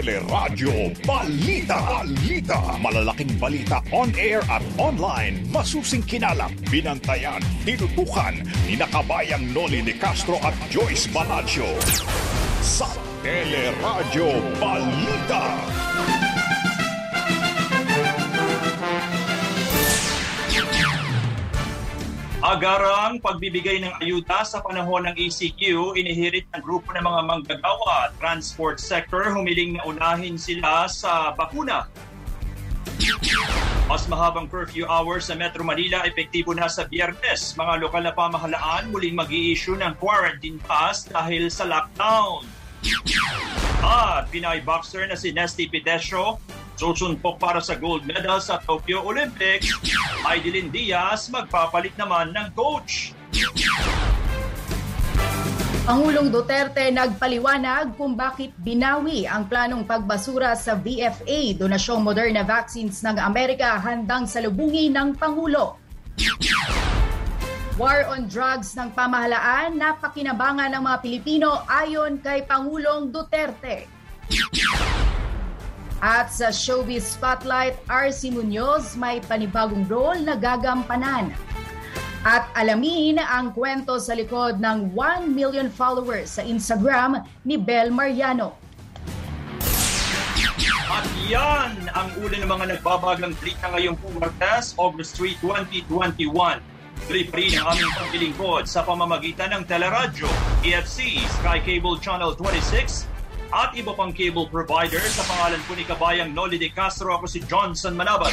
Teleradyo Balita. Balita. Malalaking balita on air at online. Masusing kinalap, binantayan, tinutukan ni nakabayang Noli de Castro at Joyce Balancho. Sa Teleradyo Balita. Agarang pagbibigay ng ayuda sa panahon ng ECQ, inihirit ng grupo ng mga manggagawa transport sector humiling na unahin sila sa bakuna. Mas mahabang curfew hours sa Metro Manila epektibo na sa biyernes. Mga lokal na pamahalaan muling mag issue ng quarantine pass dahil sa lockdown. At Pinay boxer na si Nesty Pedestro Susunpok para sa gold medal sa Tokyo Olympics, Idilin Diaz magpapalit naman ng coach. Pangulong Duterte nagpaliwanag kung bakit binawi ang planong pagbasura sa VFA, donasyong Moderna vaccines ng Amerika handang salubungin ng Pangulo. War on drugs ng pamahalaan, napakinabangan ng mga Pilipino ayon kay Pangulong Duterte. At sa Showbiz Spotlight, RC Munoz may panibagong role na gagampanan. At alamin ang kwento sa likod ng 1 million followers sa Instagram ni Bel Mariano. At yan ang una ng mga nagbabagang balita ngayong Martes, August 3, 2021. Tuloy pa rin ang aming pagpilingkod sa pamamagitan ng Teleradyo, EFC, Sky Cable Channel 26, at iba pang cable provider sa pangalan po ni Kabayang Noli de Castro. Ako si Johnson Manabat.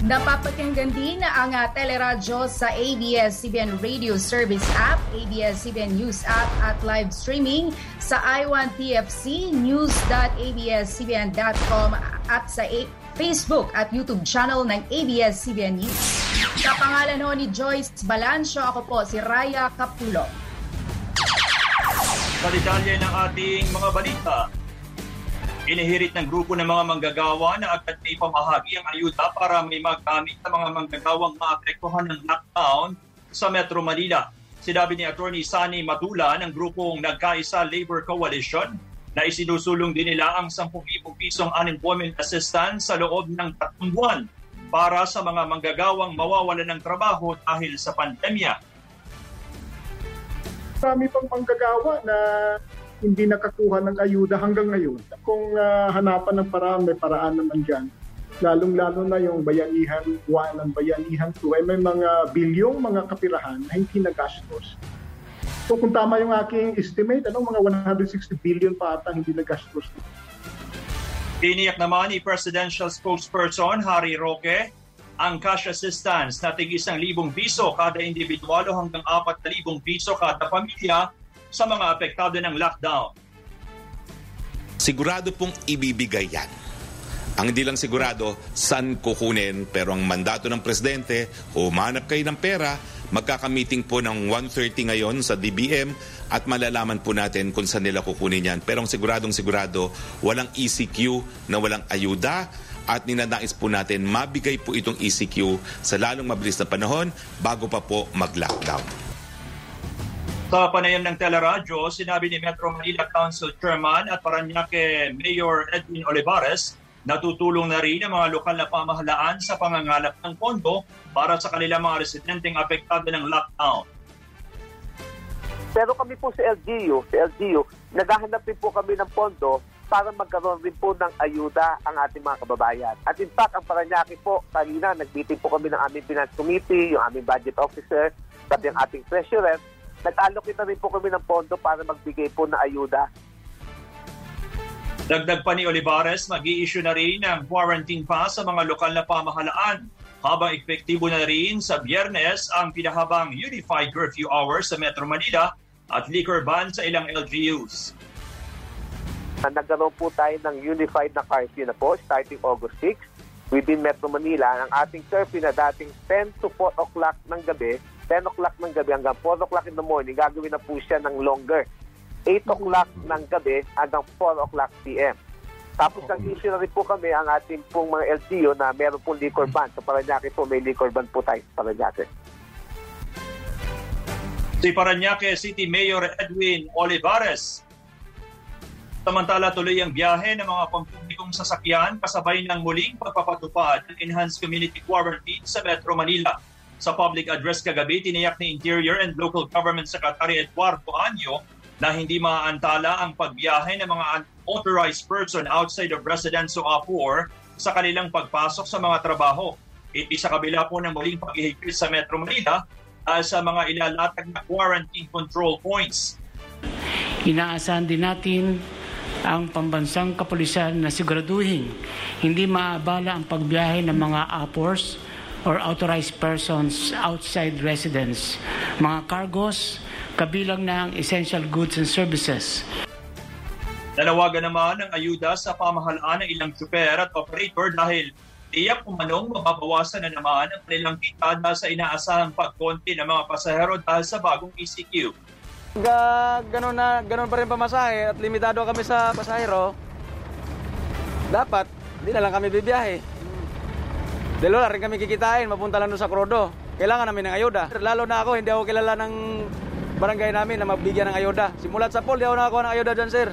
Napapakinggan din ang uh, teleradyo sa ABS-CBN Radio Service app, ABS-CBN News app at live streaming sa i1TFC, news.abscbn.com at sa A- Facebook at YouTube channel ng ABS-CBN News. Sa pangalan ho ni Joyce Balancio, ako po si Raya Capulo. Sa detalye ng ating mga balita, Inihirit ng grupo ng mga manggagawa na agad may pamahagi ang ayuda para may magamit ng mga manggagawang maapektuhan ng lockdown sa Metro Manila. Sinabi ni Attorney Sani Matula ng grupong Nagkaisa Labor Coalition na isinusulong din nila ang 10,000 pisong unemployment assistance sa loob ng tatlong buwan para sa mga manggagawang mawawalan ng trabaho dahil sa pandemya. Marami pang manggagawa na hindi nakakuha ng ayuda hanggang ngayon. Kung uh, hanapan ng paraan, may paraan naman dyan. Lalong-lalo na yung bayanihan 1 ng bayanihan 2 ay may mga bilyong mga kapirahan na hindi nagastos. So kung tama yung aking estimate, ano, mga 160 billion pa ata hindi nagastos. Tiniyak naman ni Presidential Spokesperson Harry Roque ang cash assistance na tig isang libong piso kada individual o hanggang apat na libong piso kada pamilya sa mga apektado ng lockdown. Sigurado pong ibibigay yan. Ang hindi lang sigurado, saan kukunin, pero ang mandato ng presidente, umanap kayo ng pera, magkakamiting po ng 1.30 ngayon sa DBM at malalaman po natin kung saan nila kukunin yan. Pero ang siguradong sigurado, walang ECQ na walang ayuda at ninanais po natin mabigay po itong ECQ sa lalong mabilis na panahon bago pa po mag-lockdown. Sa panayam ng teleradyo, sinabi ni Metro Manila Council Chairman at Paranaque Mayor Edwin Olivares na tutulong na rin ang mga lokal na pamahalaan sa pangangalap ng pondo para sa kanilang mga residenteng apektado ng lockdown. Pero kami po sa LGU, sa LGU, naghahanap din po kami ng pondo para magkaroon rin po ng ayuda ang ating mga kababayan. At in fact, ang Paranaque po, kanina nag-meeting po kami ng aming finance committee, yung aming budget officer, sabi ang ating treasurer, nag-allocate na rin po kami ng pondo para magbigay po na ayuda. Dagdag pa ni Olivares, mag issue na rin ng quarantine pass sa mga lokal na pamahalaan habang epektibo na rin sa biyernes ang pinahabang unified curfew hours sa Metro Manila at liquor ban sa ilang LGUs. Nagkaroon po tayo ng unified na curfew na po starting August 6 within Metro Manila. Ang ating curfew na dating 10 to 4 o'clock ng gabi 10 o'clock ng gabi hanggang 4 o'clock in the morning, gagawin na po siya ng longer. 8 o'clock ng gabi hanggang 4 o'clock PM. Tapos nag-issue na rin po kami ang ating pong mga LTO na meron pong liquor ban. Sa Paranaque po, may liquor ban po tayo sa Paranaque. Si Paranaque City Mayor Edwin Olivares. Sa Samantala tuloy ang biyahe ng mga pampublikong sasakyan kasabay ng muling pagpapatupad ng enhanced community quarantine sa Metro Manila. Sa public address kagabi, tiniyak ni Interior and Local Government Secretary Eduardo Anyo na hindi maaantala ang pagbiyahe ng mga unauthorized person outside of residence o APOR sa kanilang pagpasok sa mga trabaho. Iti sa kabila po ng muling paghihigpit sa Metro Manila uh, sa mga ilalatag na quarantine control points. Inaasahan din natin ang pambansang kapulisan na siguraduhin hindi maabala ang pagbiyahe ng mga APORs or authorized persons outside residence, mga cargos, kabilang na ang essential goods and services. Nanawagan naman ng ayuda sa pamahalaan ng ilang super at operator dahil tiyak umanong mababawasan na naman ang kanilang kita dahil sa inaasahang pagkonti ng mga pasahero dahil sa bagong ECQ. Ga, ganun, na, ganun pa rin pamasahe at limitado kami sa pasahero, dapat hindi na lang kami bibiyahe. Dahil wala rin kami kikitain, mapunta lang doon sa Krodo. Kailangan namin ng ayuda. Lalo na ako, hindi ako kilala ng barangay namin na mabigyan ng ayuda. Simulat sa pool, di ako nakakuha ng ayuda dyan, sir.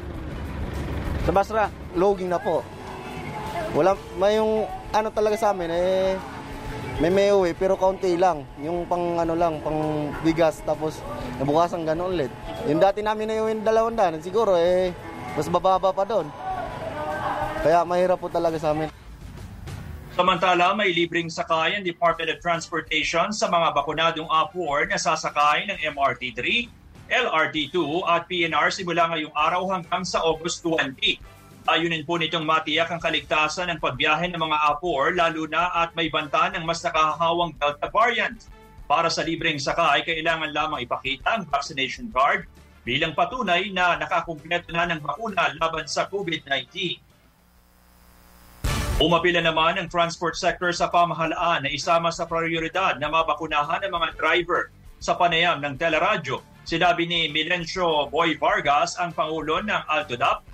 Sa Basra. Logging na po. Wala, may yung ano talaga sa amin eh may may uwi pero kaunti lang. Yung pang ano lang, pang bigas tapos nabukasan gano'n ulit. Yung dati namin na yung dalawang daan, siguro eh mas bababa pa doon. Kaya mahirap po talaga sa amin. Samantala, may libreng sakay ang Department of Transportation sa mga bakunadong APOR na sasakay ng MRT-3, LRT-2 at PNR simula ngayong araw hanggang sa August 20. Ayunin po nitong matiyak ang kaligtasan ng pagbiyahe ng mga APOR lalo na at may banta ng mas nakahawang Delta variant. Para sa libreng sakay, kailangan lamang ipakita ang vaccination card bilang patunay na nakakumpleto na ng bakuna laban sa COVID-19. Umapila naman ang transport sector sa pamahalaan na isama sa prioridad na mabakunahan ng mga driver sa panayam ng teleradyo. Sinabi ni Milencio Boy Vargas, ang Pangulo ng Altodap,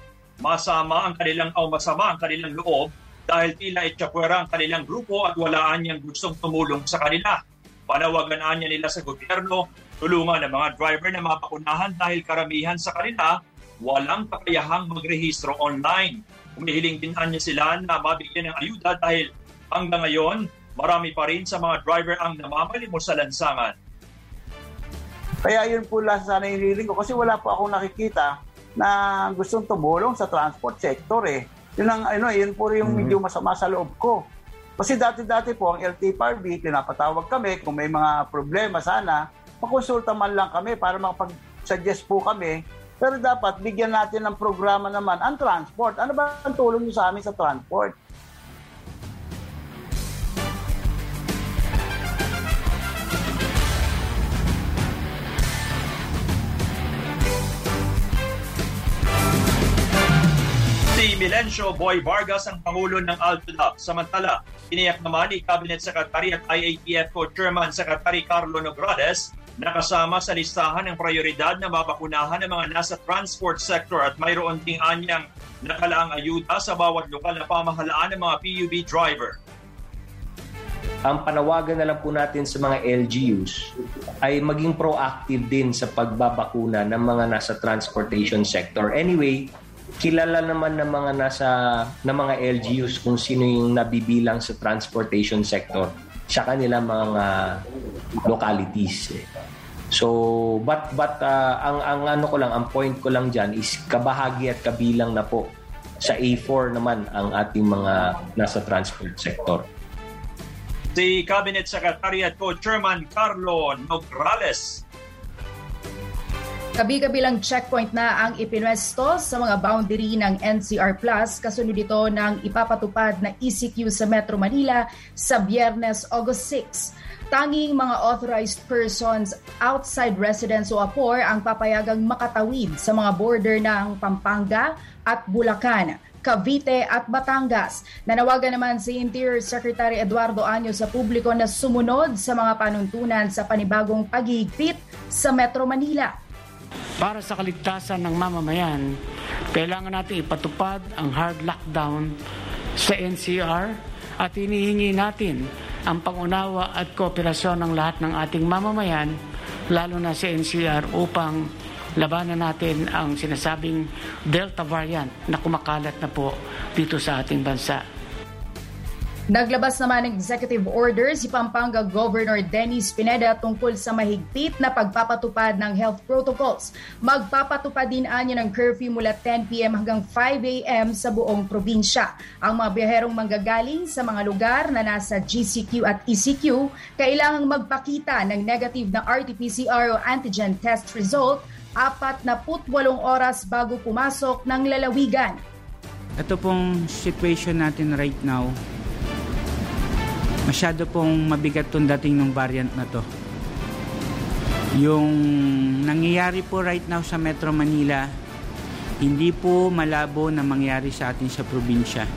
masama ang kanilang o masama ang kanilang loob dahil tila itsapwera ang kanilang grupo at walaan niyang gustong tumulong sa kanila. Panawagan niya nila sa gobyerno, tulungan ng mga driver na mapakunahan dahil karamihan sa kanila walang kakayahang magrehistro online. Umihiling din niya sila na mabigyan ng ayuda dahil hanggang ngayon marami pa rin sa mga driver ang namamalimos sa lansangan. Kaya yun po lang sana hinihiling ko kasi wala po akong nakikita na gustong tumulong sa transport sector eh. Yun ang ano, yun po yung medyo masama sa loob ko. Kasi dati-dati po ang LTFRB, pinapatawag kami kung may mga problema sana, makonsulta man lang kami para makapag-suggest po kami. Pero dapat bigyan natin ng programa naman ang transport. Ano ba ang tulong niyo sa amin sa transport? Si Milencio Boy Vargas ang Pangulo ng Altodap. Samantala, iniyak naman ni Cabinet Secretary at IATF Co-Chairman Secretary Carlo Nograles na kasama sa listahan ng prioridad na mabakunahan ng mga nasa transport sector at mayroon ding anyang nakalaang ayuda sa bawat lokal na pamahalaan ng mga PUB driver. ang panawagan na lang po natin sa mga LGUs ay maging proactive din sa pagbabakuna ng mga nasa transportation sector. Anyway, kilala naman ng mga nasa ng mga LGUs kung sino yung nabibilang sa transportation sector sa kanilang mga localities. eh. So, but but uh, ang ang ano ko lang, ang point ko lang diyan is kabahagi at kabilang na po sa A4 naman ang ating mga nasa transport sector. Si Cabinet Secretary at Co-Chairman Carlo Nograles Kabi-kabilang checkpoint na ang ipinwesto sa mga boundary ng NCR Plus kasunod ito ng ipapatupad na ECQ sa Metro Manila sa Biyernes, August 6. Tanging mga authorized persons outside residence o APOR ang papayagang makatawid sa mga border ng Pampanga at Bulacan. Cavite at Batangas. Nanawagan naman si Interior Secretary Eduardo Anyo sa publiko na sumunod sa mga panuntunan sa panibagong paghihigpit sa Metro Manila. Para sa kaligtasan ng mamamayan, kailangan natin ipatupad ang hard lockdown sa NCR at hinihingi natin ang pangunawa at kooperasyon ng lahat ng ating mamamayan, lalo na sa NCR upang labanan natin ang sinasabing Delta variant na kumakalat na po dito sa ating bansa. Naglabas naman ng executive order si Pampanga Governor Dennis Pineda tungkol sa mahigpit na pagpapatupad ng health protocols. Magpapatupad din anya ng curfew mula 10pm hanggang 5am sa buong probinsya. Ang mga biyaherong manggagaling sa mga lugar na nasa GCQ at ECQ kailangang magpakita ng negative na RT-PCR o antigen test result apat na putwalong oras bago pumasok ng lalawigan. Ito pong situation natin right now, masyado pong mabigat tong dating ng variant na to. Yung nangyayari po right now sa Metro Manila, hindi po malabo na mangyari sa atin sa probinsya.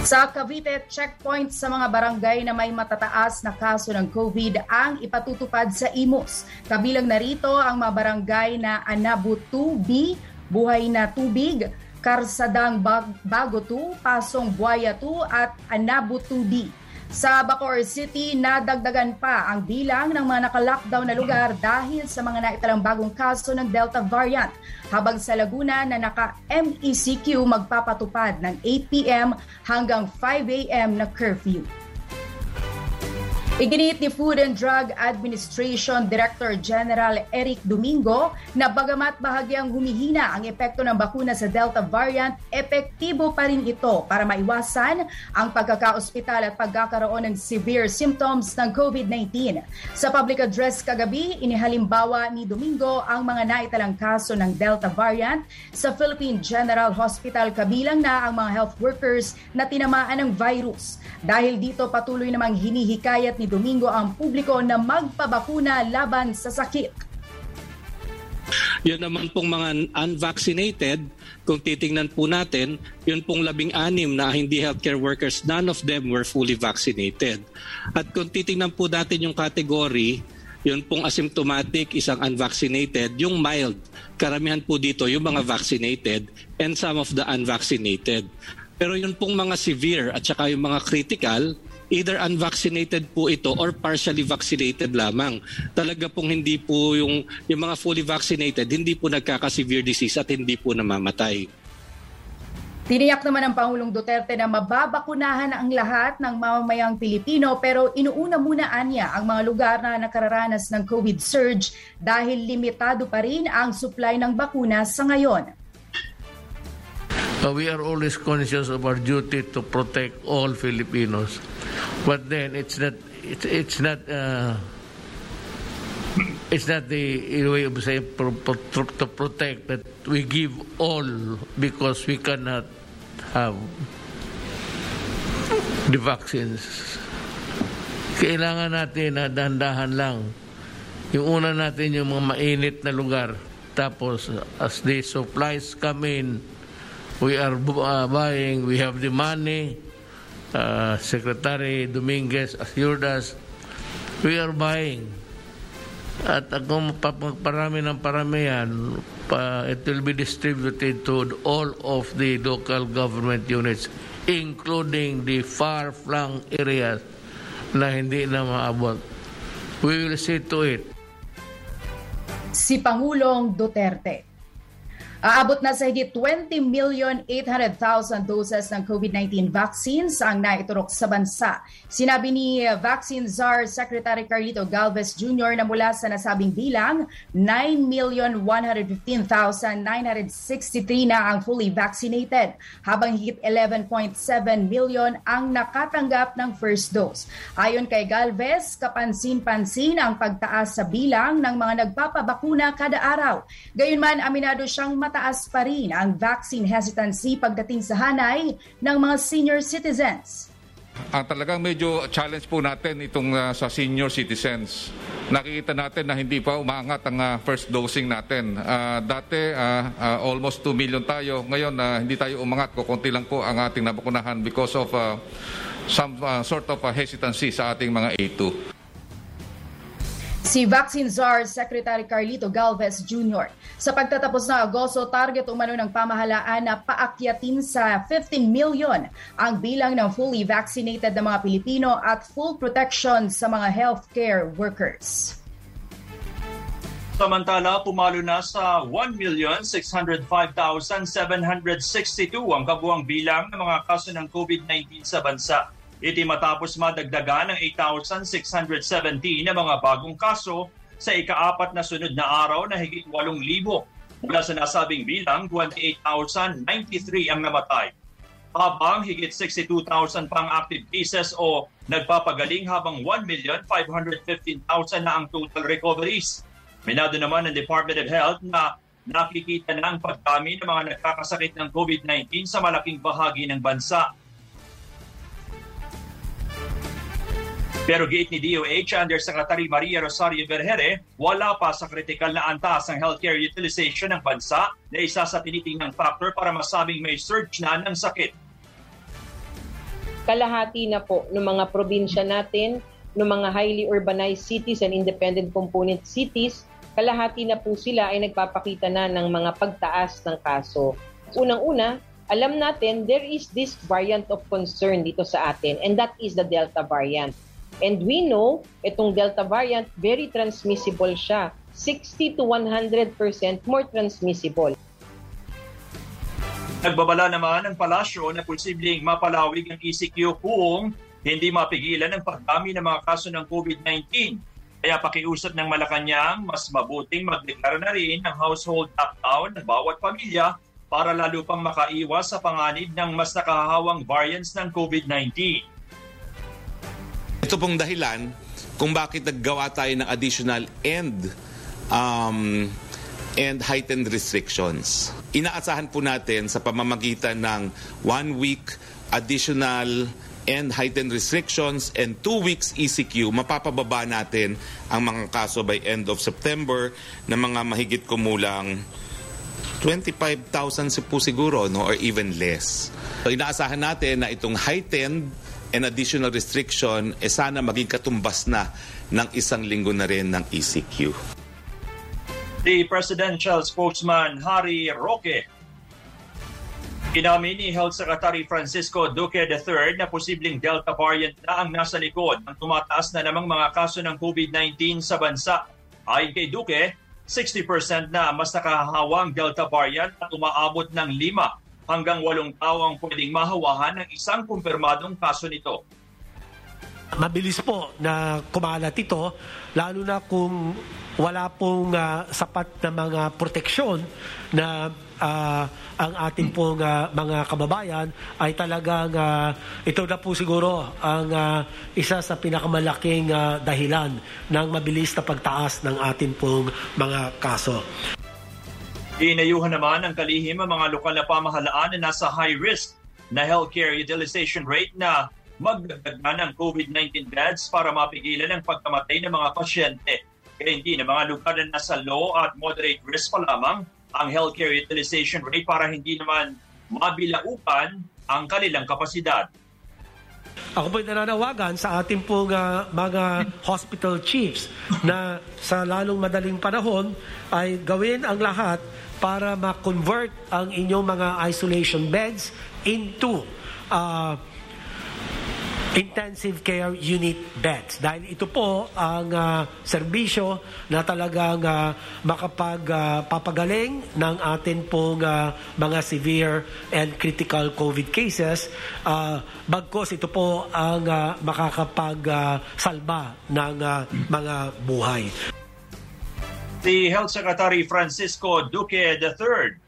Sa Cavite, checkpoint sa mga barangay na may matataas na kaso ng COVID ang ipatutupad sa IMOS. Kabilang narito ang mga barangay na Anabu 2B, Buhay na Tubig, Karsadang Bag- Bago 2, Pasong Buaya 2 at Anabu 2D. Sa Bacoor City, nadagdagan pa ang bilang ng mga naka-lockdown na lugar dahil sa mga naitalang bagong kaso ng Delta variant. Habang sa Laguna na naka-MECQ magpapatupad ng 8pm hanggang 5am na curfew. Iginit ni Food and Drug Administration Director General Eric Domingo na bagamat bahagyang humihina ang epekto ng bakuna sa Delta variant, epektibo pa rin ito para maiwasan ang pagkakaospital at pagkakaroon ng severe symptoms ng COVID-19. Sa public address kagabi, inihalimbawa ni Domingo ang mga naitalang kaso ng Delta variant sa Philippine General Hospital kabilang na ang mga health workers na tinamaan ng virus. Dahil dito patuloy namang hinihikayat ni Domingo ang publiko na magpabakuna laban sa sakit. Yun naman pong mga unvaccinated, kung titingnan po natin, yun pong labing anim na hindi healthcare workers, none of them were fully vaccinated. At kung titingnan po natin yung category, yun pong asymptomatic, isang unvaccinated, yung mild, karamihan po dito yung mga vaccinated and some of the unvaccinated. Pero yun pong mga severe at saka yung mga critical, either unvaccinated po ito or partially vaccinated lamang. Talaga pong hindi po yung, yung mga fully vaccinated, hindi po nagkaka-severe disease at hindi po namamatay. Tiniyak naman ng Pangulong Duterte na mababakunahan ang lahat ng mamamayang Pilipino pero inuuna muna anya ang mga lugar na nakararanas ng COVID surge dahil limitado pa rin ang supply ng bakuna sa ngayon. Uh, we are always conscious of our duty to protect all Filipinos. But then it's not it's, it's not uh, it's not the way of saying to protect that we give all because we cannot have the vaccines. Kailangan natin na dahan-dahan lang. Yung una natin yung mga mainit na lugar. Tapos as the supplies come in, we are uh, buying, we have the money. Uh, Secretary Dominguez assured us, we are buying. At kung parami ng parami yan, pa, it will be distributed to all of the local government units, including the far-flung areas na hindi na maabot. We will see to it. Si Pangulong Duterte. Aabot na sa higit 20,800,000 doses ng COVID-19 vaccines ang naiturok sa bansa. Sinabi ni Vaccine Czar Secretary Carlito Galvez Jr. na mula sa nasabing bilang, 9,115,963 na ang fully vaccinated, habang higit 11.7 million ang nakatanggap ng first dose. Ayon kay Galvez, kapansin-pansin ang pagtaas sa bilang ng mga nagpapabakuna kada araw. Gayunman, aminado siyang mataas pa rin ang vaccine hesitancy pagdating sa hanay ng mga senior citizens. Ang talagang medyo challenge po natin itong uh, sa senior citizens. Nakikita natin na hindi pa umaangat ang uh, first dosing natin. Uh, dati uh, uh, almost 2 million tayo. Ngayon uh, hindi tayo umangat. Kukunti lang po ang ating nabakunahan because of uh, some uh, sort of uh, hesitancy sa ating mga A2. Si Vaccine Czar Secretary Carlito Galvez Jr. Sa pagtatapos ng Agosto, target umano ng pamahalaan na paakyatin sa 15 million ang bilang ng fully vaccinated na mga Pilipino at full protection sa mga healthcare workers. Samantala, pumalo na sa 1,605,762 ang kabuang bilang ng mga kaso ng COVID-19 sa bansa. Iti matapos madagdagan ng 8,617 na mga bagong kaso sa ikaapat na sunod na araw na higit 8,000. Mula sa nasabing bilang, 28,093 ang namatay. Habang higit 62,000 pang active cases o nagpapagaling habang 1,515,000 na ang total recoveries. Minado naman ng Department of Health na nakikita na ang pagdami ng mga nagkakasakit ng COVID-19 sa malaking bahagi ng bansa. Pero giit ni DOH Undersecretary Maria Rosario Berhere, wala pa sa kritikal na antas ang healthcare utilization ng bansa na isa sa tinitingnan factor para masabing may surge na ng sakit. Kalahati na po ng mga probinsya natin, ng mga highly urbanized cities and independent component cities, kalahati na po sila ay nagpapakita na ng mga pagtaas ng kaso. Unang-una, alam natin there is this variant of concern dito sa atin and that is the Delta variant. And we know, itong Delta variant, very transmissible siya. 60 to 100% more transmissible. Nagbabala naman ang palasyo na posibleng mapalawig ang ECQ kung hindi mapigilan ang pagdami ng mga kaso ng COVID-19. Kaya pakiusap ng Malacanang, mas mabuting magdeklara na rin ng household lockdown ng bawat pamilya para lalo pang makaiwas sa panganib ng mas nakahawang variants ng COVID-19. Ito pong dahilan kung bakit naggawa tayo ng additional and um, and heightened restrictions. Inaasahan po natin sa pamamagitan ng one week additional and heightened restrictions and two weeks ECQ, mapapababa natin ang mga kaso by end of September na mga mahigit kumulang 25,000 po siguro no or even less. So inaasahan natin na itong heightened and additional restriction eh sana maging katumbas na ng isang linggo na rin ng ECQ. The presidential spokesman Harry Roque Inamin ni Health Secretary Francisco Duque III na posibleng Delta variant na ang nasa likod ng tumataas na namang mga kaso ng COVID-19 sa bansa. Ayon kay Duque, 60% na mas nakahawang Delta variant at umaabot ng 5 hanggang 8 tao ang pwedeng mahawahan ng isang kumpirmadong kaso nito. Mabilis po na kumalat ito, lalo na kung wala pong uh, sapat na mga proteksyon na uh, ang ating pong uh, mga kababayan ay talagang uh, ito na po siguro ang uh, isa sa pinakamalaking uh, dahilan ng mabilis na pagtaas ng ating pong mga kaso. Inayuhan naman ng kalihim ang mga lokal na pamahalaan na nasa high risk na healthcare utilization rate na magdagdag ng COVID-19 beds para mapigilan ang pagkamatay ng mga pasyente. Kaya hindi na mga lugar na nasa low at moderate risk pa lamang ang healthcare utilization rate para hindi naman mabilaupan ang kanilang kapasidad. Ako po'y nananawagan sa ating pong uh, mga hospital chiefs na sa lalong madaling panahon ay gawin ang lahat para ma-convert ang inyong mga isolation beds into uh, intensive care unit beds. Dahil ito po ang uh, serbisyo na talagang uh, makapagpapagaling uh, ng atin pong uh, mga severe and critical COVID cases. Uh, bagkos ito po ang uh, makakapagsalba uh, ng uh, mga buhay. The Health Secretary Francisco Duque III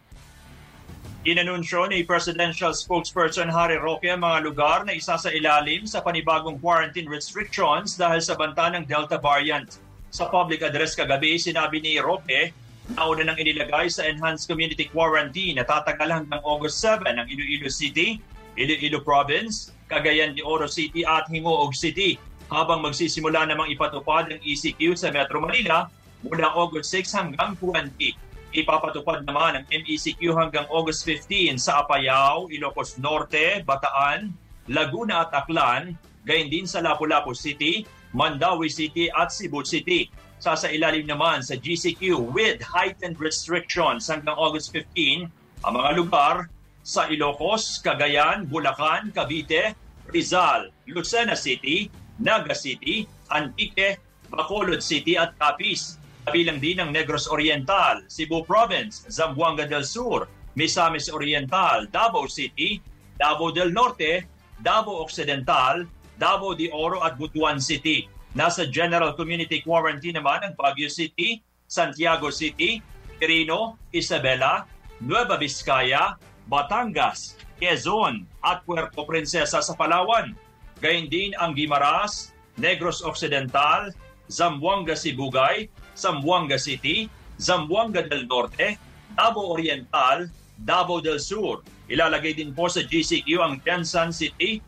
Inanunsyo ni Presidential Spokesperson Harry Roque ang mga lugar na isa sa ilalim sa panibagong quarantine restrictions dahil sa banta ng Delta variant. Sa public address kagabi, sinabi ni Roque na una nang inilagay sa Enhanced Community Quarantine na tatagal hanggang August 7 ang Iloilo City, Iloilo Province, Cagayan de Oro City at Hingoog City habang magsisimula namang ipatupad ang ECQ sa Metro Manila mula August 6 hanggang 20. Ipapatupad naman ang MECQ hanggang August 15 sa Apayao, Ilocos Norte, Bataan, Laguna at Aklan, gayon din sa Lapu-Lapu City, Mandawi City at Cebu City. Sasa ilalim naman sa GCQ with heightened restrictions hanggang August 15 ang mga lugar sa Ilocos, Cagayan, Bulacan, Cavite, Rizal, Lucena City, Naga City, Antique, Bacolod City at Capiz. Kabilang din ang Negros Oriental, Cebu Province, Zamboanga del Sur, Misamis Oriental, Davao City, Davao del Norte, Davao Occidental, Davao de Oro at Butuan City. Nasa General Community Quarantine naman ang Baguio City, Santiago City, Quirino, Isabela, Nueva Vizcaya, Batangas, Quezon at Puerto Princesa sa Palawan. Gayun din ang Guimaras, Negros Occidental, Zamboanga Sibugay, Zamboanga City, Zamboanga del Norte, Davao Oriental, Davao del Sur. Ilalagay din po sa GCQ ang Quezon City,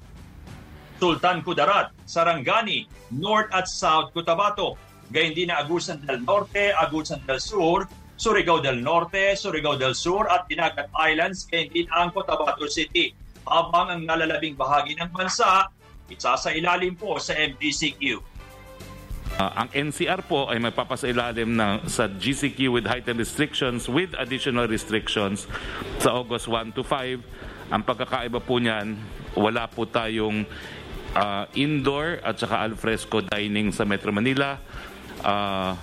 Sultan Kudarat, Sarangani, North at South Cotabato. Gayun din na Agusan del Norte, Agusan del Sur, Surigao del Norte, Surigao del Sur at Dinagat Islands, gayun din ang Cotabato City. Habang ang nalalabing bahagi ng bansa, isa sa ilalim po sa MGCQ. Uh, ang NCR po ay magpapasailalim ng sa GCQ with heightened restrictions with additional restrictions sa August 1 to 5. Ang pagkakaiba po niyan, wala po tayong uh, indoor at saka alfresco dining sa Metro Manila. Uh,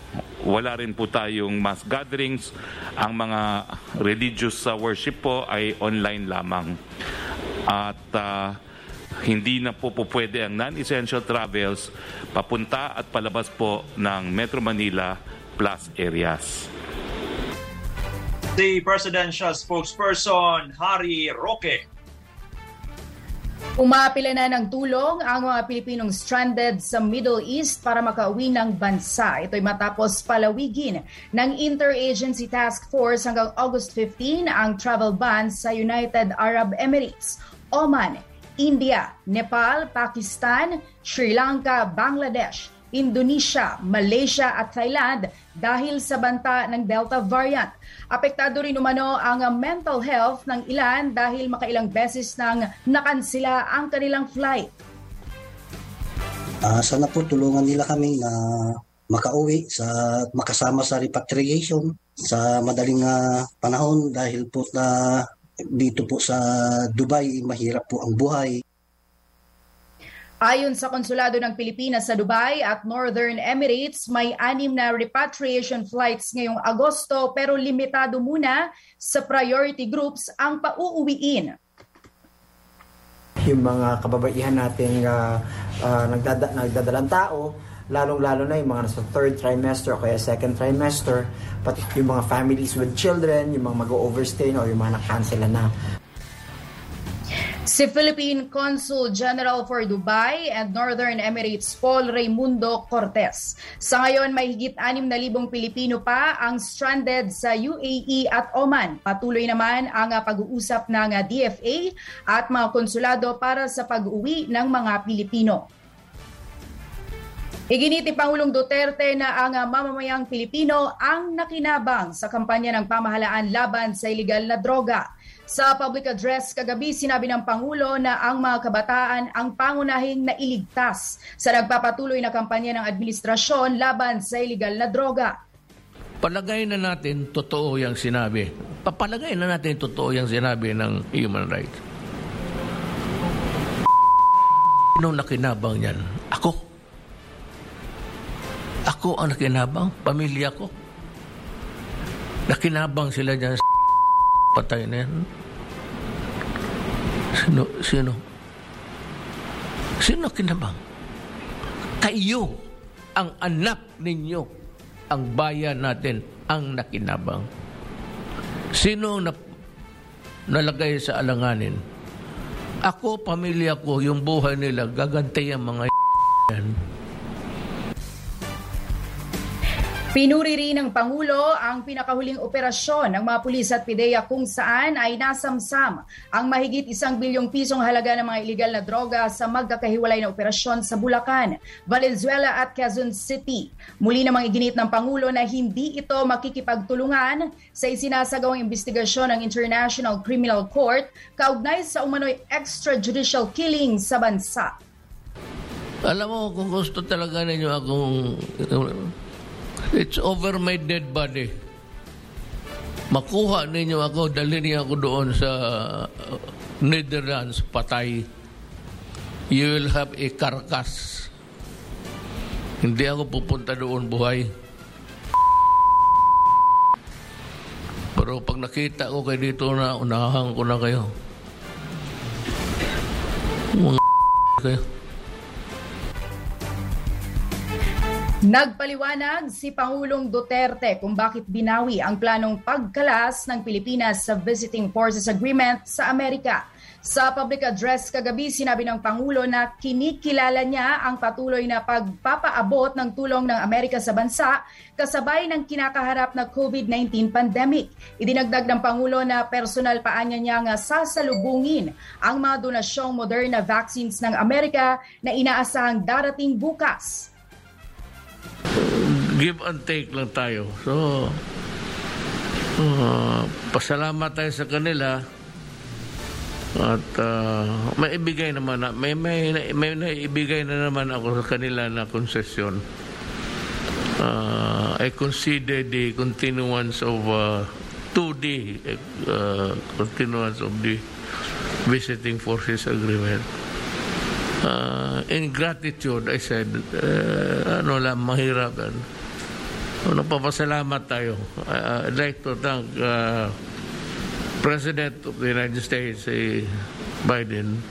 wala rin po tayong mass gatherings. Ang mga religious uh, worship po ay online lamang. At uh, hindi na po po pwede ang non-essential travels papunta at palabas po ng Metro Manila plus areas. Si Presidential Spokesperson Harry Roque Umapila na ng tulong ang mga Pilipinong stranded sa Middle East para makauwi ng bansa. Ito'y matapos palawigin ng Interagency Task Force hanggang August 15 ang travel ban sa United Arab Emirates, Oman, India, Nepal, Pakistan, Sri Lanka, Bangladesh, Indonesia, Malaysia at Thailand dahil sa banta ng Delta variant. Apektado rin umano ang mental health ng ilan dahil makailang beses nang nakansila ang kanilang flight. Uh, sana po tulungan nila kami na makauwi sa makasama sa repatriation sa madaling uh, panahon dahil po na dito po sa Dubai mahirap po ang buhay. Ayon sa Konsulado ng Pilipinas sa Dubai at Northern Emirates, may anim na repatriation flights ngayong Agosto pero limitado muna sa priority groups ang pauuwiin. Yung mga kababaihan nating uh, uh, nagdada- nagdadalang tao, lalong-lalo na yung mga nasa third trimester o kaya second trimester, pati yung mga families with children, yung mga mag-overstay o yung mga nakansela na. Si Philippine Consul General for Dubai and Northern Emirates Paul Raimundo Cortez. Sa ngayon, may higit 6,000 Pilipino pa ang stranded sa UAE at Oman. Patuloy naman ang pag-uusap ng DFA at mga konsulado para sa pag-uwi ng mga Pilipino. Iginiti Pangulong Duterte na ang mamamayang Pilipino ang nakinabang sa kampanya ng pamahalaan laban sa ilegal na droga. Sa public address kagabi, sinabi ng Pangulo na ang mga kabataan ang pangunahing nailigtas sa nagpapatuloy na kampanya ng administrasyon laban sa ilegal na droga. Palagay na natin totoo yung sinabi. Papalagay na natin totoo yung sinabi ng human rights. Sino nakinabang yan? Ako. Ako ang nakinabang, pamilya ko. Nakinabang sila dyan sa patay na yan. Sino? Sino? Sino kinabang? Kayo, ang anak ninyo, ang bayan natin, ang nakinabang. Sino na nalagay sa alanganin? Ako, pamilya ko, yung buhay nila, gagantay ang mga yan. Pinuri rin ng Pangulo ang pinakahuling operasyon ng mga pulis at PIDEA kung saan ay nasamsam ang mahigit isang bilyong pisong halaga ng mga illegal na droga sa magkakahiwalay na operasyon sa Bulacan, Valenzuela at Quezon City. Muli namang iginit ng Pangulo na hindi ito makikipagtulungan sa isinasagawang investigasyon ng International Criminal Court kaugnay sa umano'y extrajudicial killing sa bansa. Alam mo, kung gusto talaga ninyo akong It's over my dead body. Makuha ninyo ako, dali niya ako doon sa Netherlands, patay. You will have a carcass. Hindi ako pupunta doon buhay. Pero pag nakita ko kayo dito na, unahan ko na kayo. Mga kayo. Nagpaliwanag si Pangulong Duterte kung bakit binawi ang planong pagkalas ng Pilipinas sa Visiting Forces Agreement sa Amerika. Sa public address kagabi, sinabi ng Pangulo na kinikilala niya ang patuloy na pagpapaabot ng tulong ng Amerika sa bansa kasabay ng kinakaharap na COVID-19 pandemic. Idinagdag ng Pangulo na personal paanya niya nga sasalubungin ang mga donasyong Moderna vaccines ng Amerika na inaasahang darating bukas give and take lang tayo. So, uh, pasalamat tayo sa kanila at uh, may ibigay naman na, may, may, may naibigay na naman ako sa kanila na konsesyon. Uh, I consider the continuance of uh, 2D uh, continuance of the visiting forces agreement. Uh, in gratitude, I said, uh, ano lang, mahirap. Ano. Tayo. Uh, I'd like to thank uh, President of the United States, uh, Biden,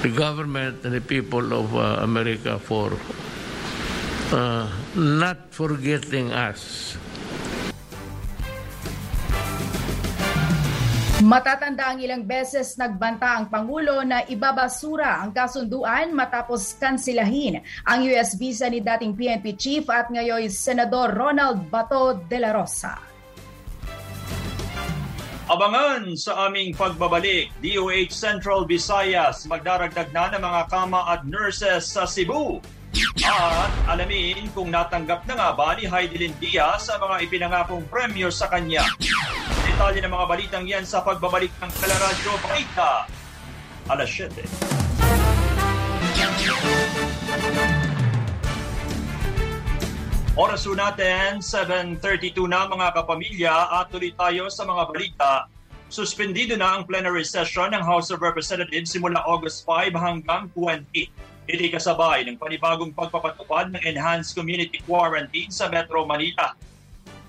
the government and the people of uh, America for uh, not forgetting us. Matatanda ang ilang beses nagbanta ang Pangulo na ibabasura ang kasunduan matapos kansilahin ang US visa ni dating PNP Chief at ngayon Senador Ronald Bato de la Rosa. Abangan sa aming pagbabalik, DOH Central Visayas magdaragdag na ng mga kama at nurses sa Cebu. At alamin kung natanggap na nga ba ni Heidelin Diaz sa mga ipinangakong premyo sa kanya. Detalye ng mga balitang yan sa pagbabalik ng Teleradyo Balita. Alas 7. Oras natin, 7.32 na mga kapamilya at tuloy tayo sa mga balita. Suspendido na ang plenary session ng House of Representatives simula August 5 hanggang 20. Iti kasabay ng panibagong pagpapatupad ng Enhanced Community Quarantine sa Metro Manila.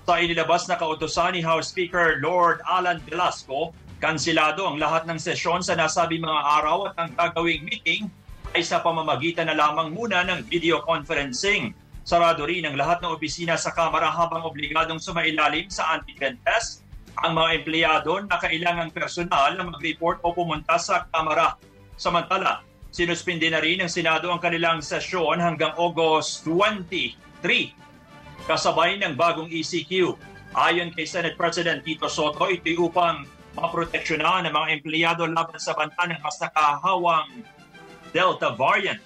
Sa inilabas na kautosan ni House Speaker Lord Alan Velasco, kansilado ang lahat ng sesyon sa nasabi mga araw at ang gagawing meeting ay sa pamamagitan na lamang muna ng video conferencing. Sarado rin ang lahat ng opisina sa Kamara habang obligadong sumailalim sa antigen test ang mga empleyado na kailangang personal na mag-report o pumunta sa Kamara. Samantala, sinuspindi na rin ng Senado ang kanilang sesyon hanggang August 23 kasabay ng bagong ECQ. Ayon kay Senate President Tito Soto, ito'y upang maproteksyonan ng mga empleyado laban sa banta ng mas nakahawang Delta variant.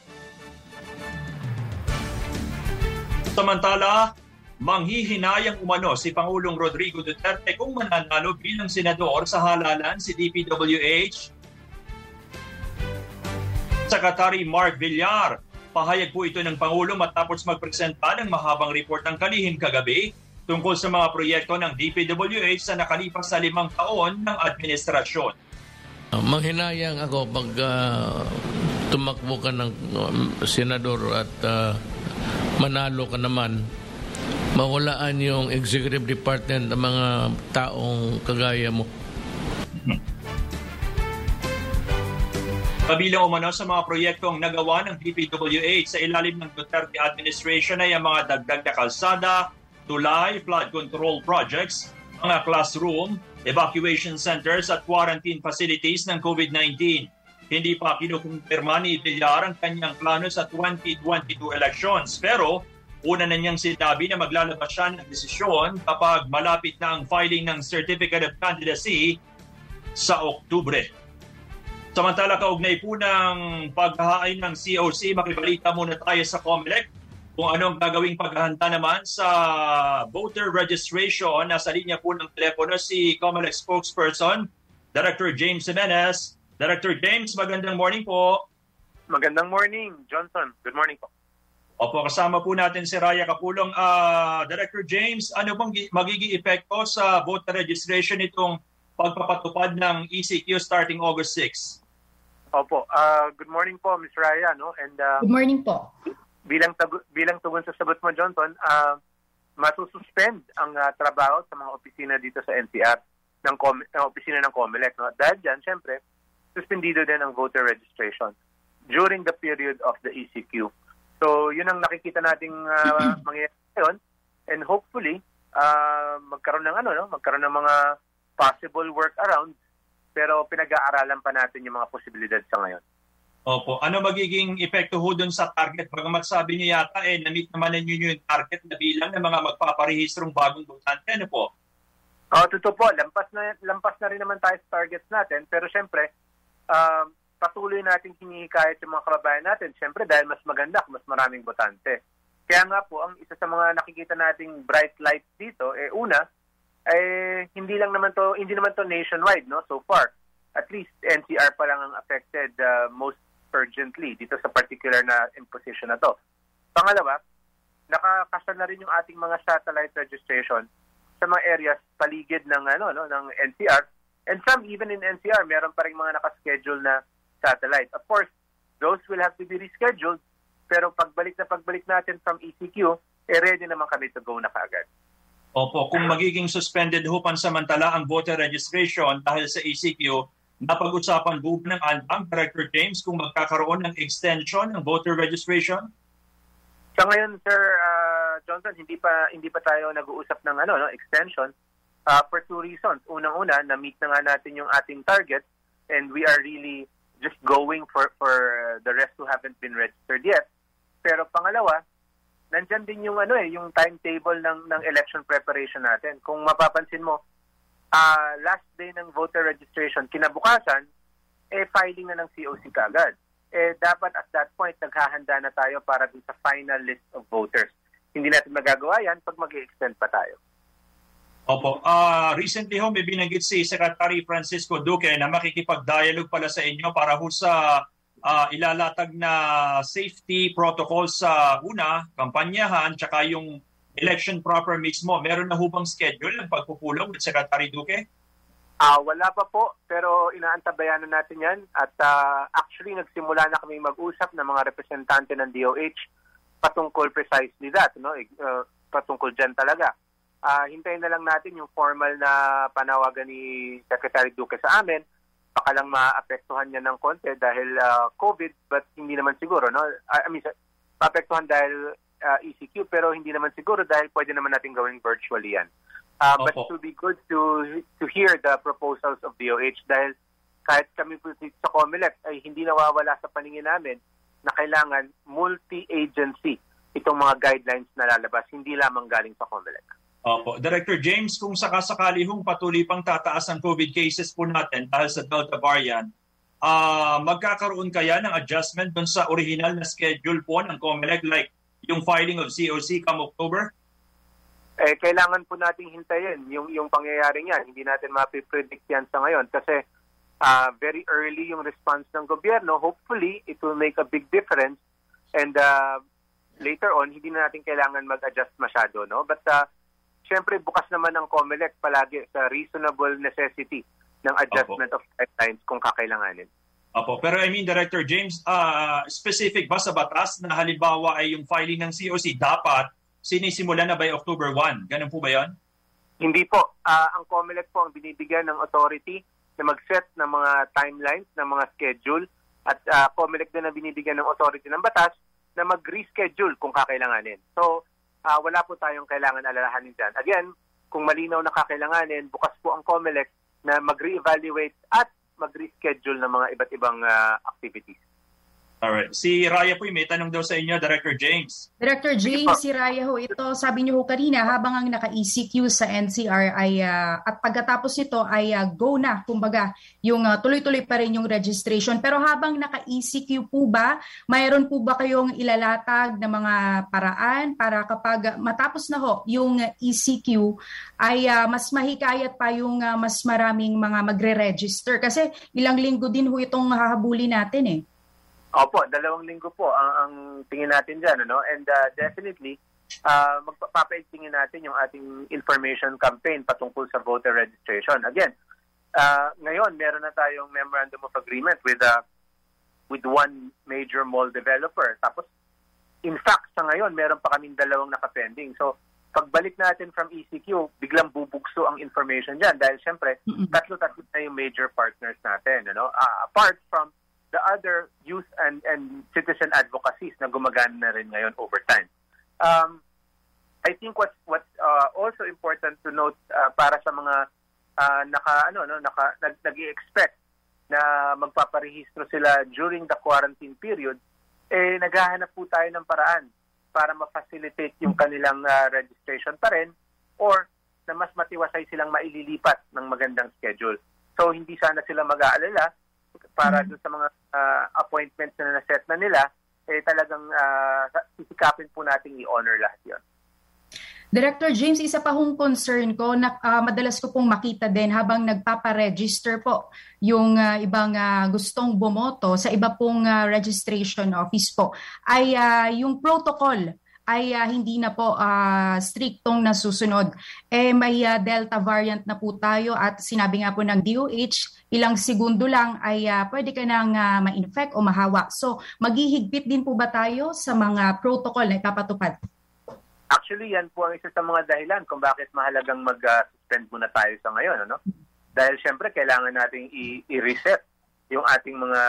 Samantala, manghihinayang umano si Pangulong Rodrigo Duterte kung mananalo bilang senador sa halalan si DPWH Secretary Mark Villar. Pahayag po ito ng Pangulo matapos magpresenta ng mahabang report ng kalihim kagabi tungkol sa mga proyekto ng DPWH sa nakalipas sa limang taon ng administrasyon. Uh, manghinayang ako pag uh, tumakbo ka ng um, senador at uh, manalo ka naman, mawalaan yung executive department ng mga taong kagaya mo. Kabilang umano sa mga proyektong nagawa ng DPWH sa ilalim ng Duterte administration ay ang mga dagdag na kalsada, tulay, flood control projects, mga classroom, evacuation centers at quarantine facilities ng COVID-19. Hindi pa kinukumpirma ni Villar ang kanyang plano sa 2022 elections pero una na niyang sinabi na maglalabas siya ng desisyon kapag malapit na ang filing ng Certificate of Candidacy sa Oktubre. Samantala kaugnay po ng paghahain ng COC, makibalita muna tayo sa COMELEC kung anong gagawing paghahanda naman sa voter registration. Nasa linya po ng telepono si COMELEC spokesperson, Director James Jimenez. Director James, magandang morning po. Magandang morning, Johnson. Good morning po. Opo, kasama po natin si Raya Kapulong. Uh, Director James, ano bang magiging epekto sa voter registration itong pagpapatupad ng ECQ starting August 6? Opo. Uh, good morning po, Ms. Raya. No? And, uh, good morning po. Bilang, tag- bilang tugon sa sagot mo, Johnson, uh, masususpend ang ah, trabaho sa mga opisina dito sa NCR ng, Com- ng opisina ng COMELEC. No? Dahil dyan, syempre, suspendido din ang voter registration during the period of the ECQ. So, yun ang nakikita nating uh, mangyayari ngayon. And hopefully, uh, magkaroon ng ano, no? magkaroon ng mga possible workarounds pero pinag-aaralan pa natin yung mga posibilidad sa ngayon. Opo. Ano magiging epekto ho dun sa target? Bagamat sabi niyo yata, eh, na-meet naman ninyo yung target na bilang ng mga magpaparehistrong bagong botante. Ano po? Oh, totoo po, lampas na lampas na rin naman tayo sa targets natin, pero syempre, um, patuloy nating hinihikayat yung mga kababayan natin, syempre dahil mas maganda, mas maraming botante. Kaya nga po, ang isa sa mga nakikita nating bright lights dito, eh una, eh hindi lang naman to, hindi naman to nationwide, no, so far. At least NCR pa lang ang affected uh, most urgently dito sa particular na imposition na to. Pangalawa, nakakasal na rin yung ating mga satellite registration sa mga areas paligid ng ano no ng NCR and some even in NCR meron pa rin mga nakaschedule na satellite. Of course, those will have to be rescheduled pero pagbalik na pagbalik natin from ECQ, eh ready naman kami to go na kaagad. Opo, kung magiging suspended ho pansamantala ang voter registration dahil sa ECQ, napag-usapan po ng Alpang Director James kung magkakaroon ng extension ng voter registration? Sa ngayon, Sir uh, Johnson, hindi pa hindi pa tayo nag-uusap ng ano, no, extension uh, for two reasons. Unang-una, na-meet na nga natin yung ating target and we are really just going for for the rest who haven't been registered yet. Pero pangalawa, nandyan din yung ano eh, yung timetable ng ng election preparation natin. Kung mapapansin mo, uh, last day ng voter registration kinabukasan, eh filing na ng COC kaagad. Eh dapat at that point naghahanda na tayo para dun sa final list of voters. Hindi natin magagawa yan pag mag extend pa tayo. Opo. Uh, recently ho, may binanggit si Secretary Francisco Duque na makikipag-dialogue pala sa inyo para ho sa uh, ilalatag na safety protocol sa una, kampanyahan, tsaka yung election proper mismo. Meron na hubang schedule ng pagpupulong with Secretary Duque? Uh, wala pa po, pero inaantabayan na natin 'yan at uh, actually nagsimula na kami mag-usap ng mga representante ng DOH patungkol precisely that, no? Uh, patungkol diyan talaga. Uh, hintayin na lang natin yung formal na panawagan ni Secretary Duque sa amin. Baka lang maapektuhan niya ng konti dahil uh, COVID, but hindi naman siguro, no? I mean, maapektuhan dahil uh, ECQ, pero hindi naman siguro dahil pwede naman natin gawing virtually yan. Uh, but it would be good to to hear the proposals of DOH dahil kahit kami po sa COMELEC ay hindi nawawala sa paningin namin na kailangan multi-agency itong mga guidelines na lalabas, hindi lamang galing sa COMELEC. Opo. Director James, kung sakasakali hong patuloy pang tataas ang COVID cases po natin dahil sa Delta variant, uh, magkakaroon kaya ng adjustment dun sa original na schedule po ng COMELEC like yung filing of COC come October? eh, kailangan po nating hintayin yung, yung pangyayari niyan. Hindi natin mapipredict yan sa ngayon kasi uh, very early yung response ng gobyerno. Hopefully, it will make a big difference and uh, later on, hindi na natin kailangan mag-adjust masyado. No? But uh, syempre, bukas naman ang COMELEC palagi sa reasonable necessity ng adjustment Opo. of guidelines kung kakailanganin. Opo. Pero I mean, Director James, uh, specific ba sa batas na halimbawa ay yung filing ng COC dapat sinisimula na by October 1. Ganun po ba yan? Hindi po. Uh, ang COMELEC po ang binibigyan ng authority na mag-set ng mga timelines, ng mga schedule. At uh, COMELEC din ang binibigyan ng authority ng batas na mag-reschedule kung kakailanganin. So, uh, wala po tayong kailangan alalahanin dyan. Again, kung malinaw na kakailanganin, bukas po ang COMELEC na mag-re-evaluate at mag-reschedule ng mga iba't ibang uh, activities. Alright. Si Raya po may tanong daw sa inyo, Director James. Director James, si Raya ho, ito sabi niyo ho kanina, habang ang naka-ECQ sa NCR ay, uh, at pagkatapos nito ay uh, go na, kumbaga, yung uh, tuloy-tuloy pa rin yung registration. Pero habang naka-ECQ po ba, mayroon po ba kayong ilalatag na mga paraan para kapag matapos na ho yung ECQ ay uh, mas mahikayat pa yung uh, mas maraming mga magre-register? Kasi ilang linggo din ho itong hahabulin natin eh. Opo, dalawang linggo po ang, ang tingin natin dyan. Ano? And uh, definitely, uh, magpapaigtingin natin yung ating information campaign patungkol sa voter registration. Again, uh, ngayon meron na tayong memorandum of agreement with uh, with one major mall developer. Tapos, in fact, sa ngayon, meron pa kaming dalawang nakapending. So, pagbalik natin from ECQ, biglang bubugso ang information dyan dahil syempre, tatlo-tatlo na yung major partners natin. Ano? Uh, apart from the other youth and, and citizen advocacies na gumagana na rin ngayon over time. Um, I think what's what's uh, also important to note uh, para sa mga uh, naka ano no naka nag, nag-expect na magpaparehistro sila during the quarantine period eh naghahanap po tayo ng paraan para ma-facilitate yung kanilang uh, registration pa rin or na mas matiwasay silang maililipat ng magandang schedule. So hindi sana sila mag-aalala para dun sa mga uh, appointments na na-set na nila, eh talagang uh, sisikapin po nating i-honor lahat yon. Director James, isa pa hong concern ko na uh, madalas ko pong makita din habang nagpapa-register po yung uh, ibang uh, gustong bumoto sa iba pong uh, registration office po ay uh, yung protocol ay uh, hindi na po uh, striktong nasusunod. Eh may uh, Delta variant na po tayo at sinabi nga po ng DOH, ilang segundo lang ay uh, pwede ka nang uh, ma-infect o mahawa. So maghihigpit din po ba tayo sa mga protocol na ipapatupad? Actually, yan po ang isa sa mga dahilan kung bakit mahalagang mag-suspend muna tayo sa ngayon. Ano? Dahil syempre, kailangan nating i-reset yung ating mga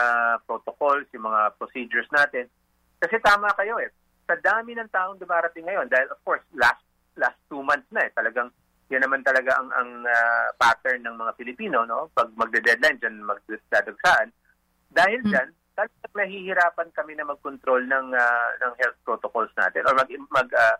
protocols, yung mga procedures natin. Kasi tama kayo eh. Sa dami ng taong dumarating ngayon, dahil of course, last last two months na eh, talagang yan naman talaga ang, ang uh, pattern ng mga Pilipino, no? Pag magde-deadline, dyan magdadagsaan. Dahil dyan, talagang nahihirapan kami na mag-control ng, uh, ng health protocols natin or mag, mag uh,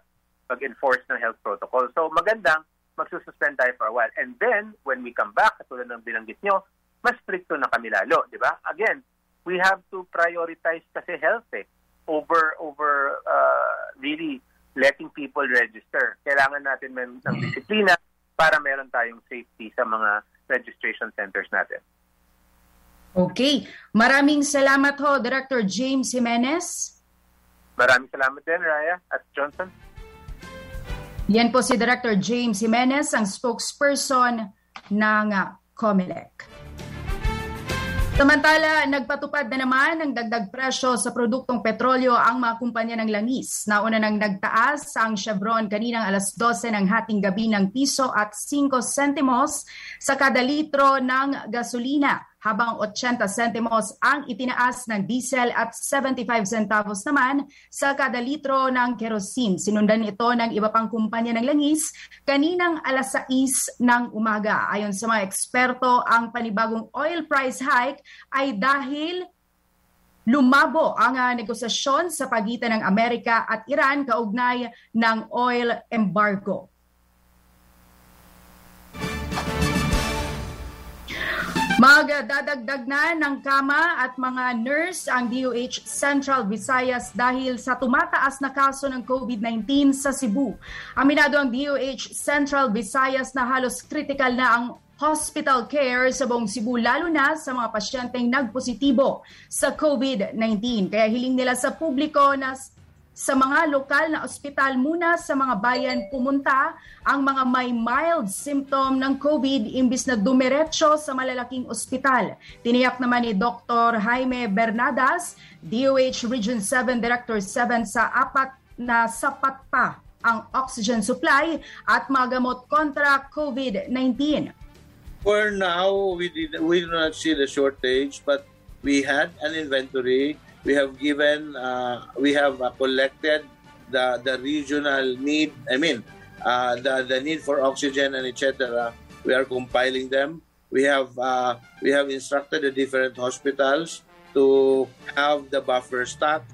mag-enforce ng health protocol. So magandang magsususpend tayo for a while. And then, when we come back, katulad ng binanggit nyo, mas stricto na kami lalo, di ba? Again, we have to prioritize kasi health eh, over, over uh, really letting people register. Kailangan natin ng disiplina para meron tayong safety sa mga registration centers natin. Okay. Maraming salamat ho, Director James Jimenez. Maraming salamat din, Raya at Johnson. Yan po si Director James Jimenez, ang spokesperson ng COMELEC. Samantala, nagpatupad na naman ng dagdag presyo sa produktong petrolyo ang mga kumpanya ng langis. Nauna nang nagtaas ang Chevron kaninang alas 12 ng hating gabi ng piso at 5 sentimos sa kada litro ng gasolina habang 80 sentimos ang itinaas ng diesel at 75 centavos naman sa kada litro ng kerosene. Sinundan ito ng iba pang kumpanya ng langis kaninang alas 6 ng umaga. Ayon sa mga eksperto, ang panibagong oil price hike ay dahil lumabo ang uh, negosasyon sa pagitan ng Amerika at Iran kaugnay ng oil embargo. Magdadagdag na ng kama at mga nurse ang DOH Central Visayas dahil sa tumataas na kaso ng COVID-19 sa Cebu. Aminado ang DOH Central Visayas na halos critical na ang hospital care sa buong Cebu lalo na sa mga pasyenteng nagpositibo sa COVID-19. Kaya hiling nila sa publiko na sa mga lokal na ospital muna sa mga bayan pumunta ang mga may mild symptom ng COVID imbis na dumiretso sa malalaking ospital. Tiniyak naman ni Dr. Jaime Bernadas, DOH Region 7 Director 7 sa apat na sapat pa ang oxygen supply at magamot kontra COVID-19. For now, we did we do not see the shortage, but we had an inventory we have given uh, we have uh, collected the the regional need i mean uh, the the need for oxygen and etc we are compiling them. We have uh, we have instructed the different hospitals to have the buffer stock.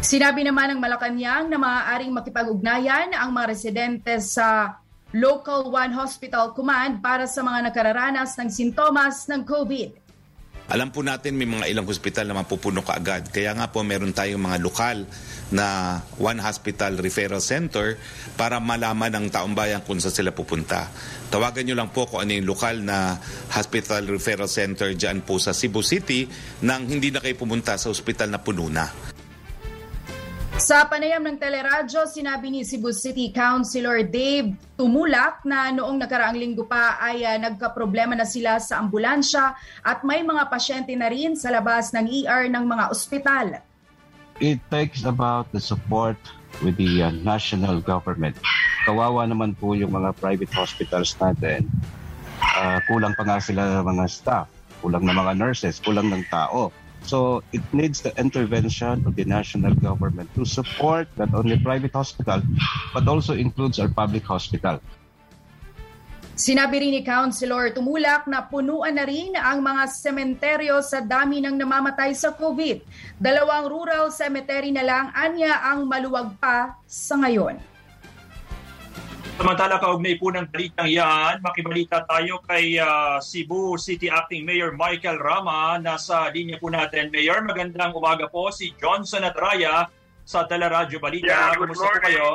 Sinabi naman ng Malacanang na maaaring makipag-ugnayan ang mga residente sa Local One Hospital Command para sa mga nakararanas ng sintomas ng COVID. Alam po natin may mga ilang hospital na mapupuno kaagad. Kaya nga po meron tayong mga lokal na One Hospital Referral Center para malaman ng taong bayan kung saan sila pupunta. Tawagan nyo lang po kung ano yung lokal na Hospital Referral Center dyan po sa Cebu City nang hindi na kayo pumunta sa hospital na puno na. Sa panayam ng teleradyo, sinabi ni Cebu City Councilor Dave Tumulak na noong nakaraang linggo pa ay uh, nagka-problema na sila sa ambulansya at may mga pasyente na rin sa labas ng ER ng mga ospital. it takes about the support with the uh, national government. Kawawa naman po yung mga private hospitals natin. Uh, kulang pa nga sila mga staff, kulang na mga nurses, kulang ng tao. So it needs the intervention of the national government to support not only private hospital but also includes our public hospital. Sinabi rin ni Councilor Tumulak na punuan na rin ang mga sementeryo sa dami ng namamatay sa COVID. Dalawang rural cemetery na lang anya ang maluwag pa sa ngayon. Samantala kaugnay po ng balitang yan, makibalita tayo kay uh, Cebu City Acting Mayor Michael Rama. Nasa linya po natin. Mayor, magandang umaga po si Johnson at Raya sa Teleradyo Balita. Yeah, good Kumusta po kayo?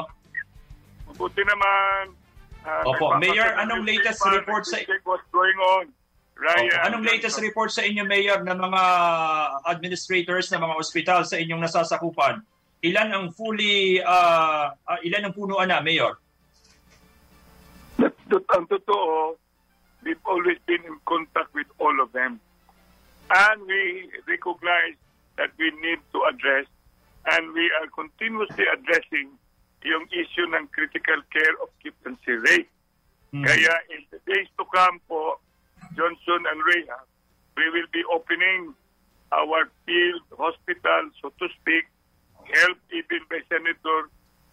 Mabuti naman. Uh, Opo, Mayor, anong latest report sa what's going on? Ryan, Opo, anong latest report sa inyo, Mayor, ng mga administrators ng mga ospital sa inyong nasasakupan? Ilan ang fully, uh, uh, ilan ang punuan na, Mayor? Ang totoo, we've always been in contact with all of them. And we recognize that we need to address and we are continuously addressing yung issue ng critical care occupancy rate. Hmm. Kaya in the days to come po, Johnson and Rhea, we will be opening our field hospital, so to speak, helped even by Senator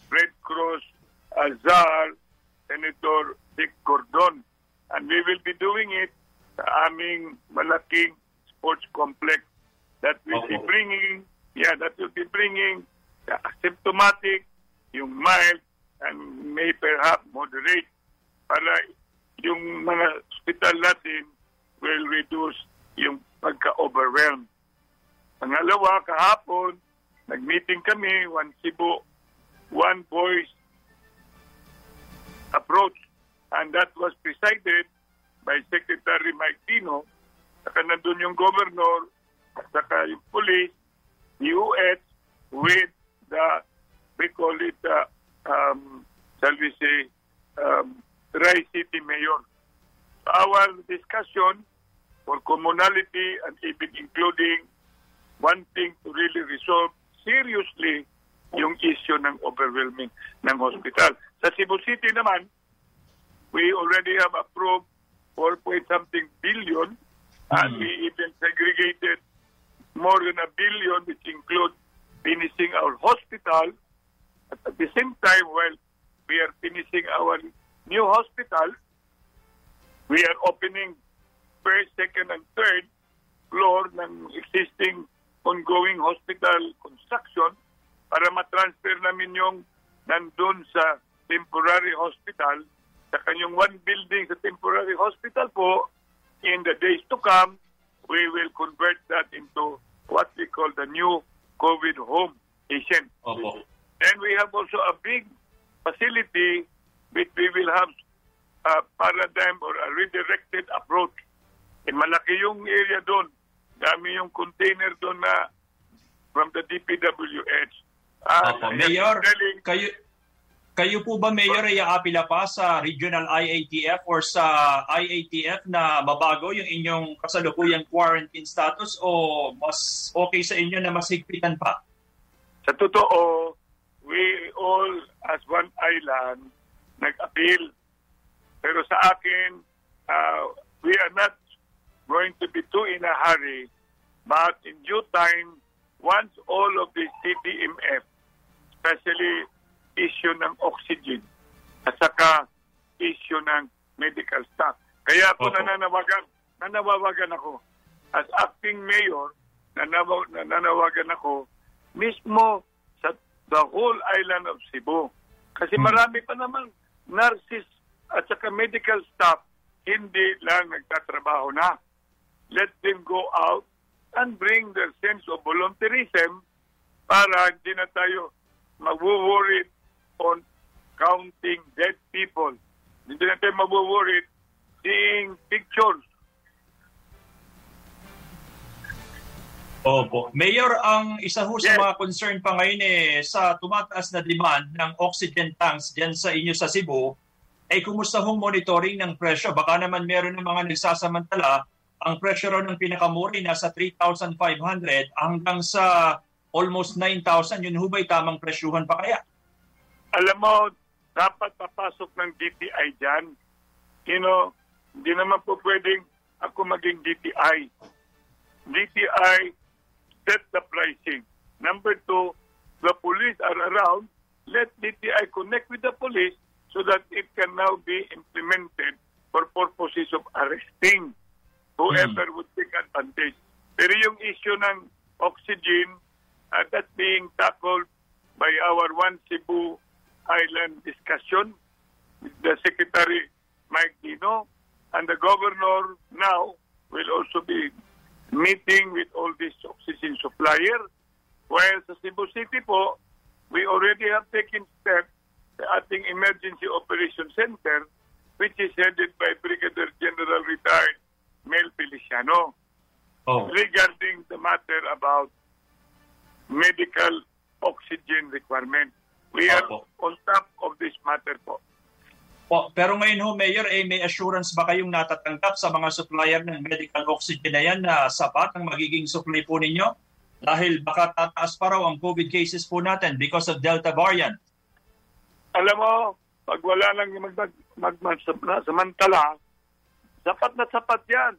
Red Cross Azar, Senator Dick Gordon. And we will be doing it sa aming malaking sports complex that will be Opo. bringing, yeah, that will be bringing the asymptomatic, yung mild, and may perhaps moderate para yung mga hospital natin will reduce yung pagka-overwhelm. Pangalawa, kahapon, nag-meeting kami, one Cebu, one voice approach. And that was presided by Secretary Mike Tino. Saka nandun yung governor, saka yung police, US, with the, we call it, uh, um, shall we say, um, Rai City Mayor. Our discussion for commonality and even including wanting to really resolve seriously yung issue ng overwhelming ng hospital. Sa Cebu City naman, we already have approved 4 point something billion and we even segregated more than a billion which include finishing our hospital. At the same time while we are finishing our new hospital we are opening first, second, and third floor ng existing ongoing hospital construction para matransfer namin yung nandun sa temporary hospital sa kanyang one building sa temporary hospital po in the days to come we will convert that into what we call the new COVID home patient. Opo. And we have also a big facility which we will have a paradigm or a redirected approach. Eh, malaki yung area doon. Dami yung container doon na from the DPWH. Ah, Opo, Mayor, kayo, kayo po ba, Mayor, ay aapila pa sa regional IATF or sa IATF na mabago yung inyong kasalukuyang quarantine status o mas okay sa inyo na mas higpitan pa? Sa totoo, we all as one island nag-appeal. Pero sa akin, uh, we are not going to be too in a hurry. But in due time, once all of the CDMF, especially issue ng oxygen, at saka issue ng medical staff. Kaya po Opo. nananawagan, nanawagan ako. As acting mayor, nanaw, nananawagan ako mismo sa the whole island of Cebu. Kasi marami pa naman nurses at saka medical staff hindi lang nagtatrabaho na. Let them go out and bring their sense of volunteerism para hindi na tayo mag-worry on counting dead people. Hindi na tayo mag-worry seeing pictures Opo. Mayor, ang isa ho sa mga concern pa ngayon eh, sa tumataas na demand ng oxygen tanks dyan sa inyo sa Cebu, ay kumusta hong monitoring ng presyo? Baka naman meron ng mga nagsasamantala, ang presyo raw ng pinakamuri nasa 3,500 hanggang sa almost 9,000. Yun ho ba'y tamang presyuhan pa kaya? Alam mo, dapat papasok ng DTI dyan. You know, hindi naman po pwedeng ako maging DTI. DTI set the pricing. Number two, the police are around. Let DTI connect with the police so that it can now be implemented for purposes of arresting whoever would take advantage. Pero yung issue ng oxygen, uh, that's being tackled by our One Cebu Island discussion with the Secretary Mike Dino and the governor now will also be meeting with all these oxygen supplier. While sa Cebu City po, we already have taken steps sa ating Emergency Operation Center which is headed by Brigadier General retired Mel Feliciano Oh. regarding the matter about medical oxygen requirement. We are on top of this matter po. Po, pero ngayon ho, Mayor, eh, may assurance ba kayong natatanggap sa mga supplier ng medical oxygen na yan na sapat ang magiging supply po ninyo? Dahil baka tataas pa raw ang COVID cases po natin because of Delta variant. Alam mo, pag wala lang yung mag, mag, mag, samantala, sapat na sapat yan.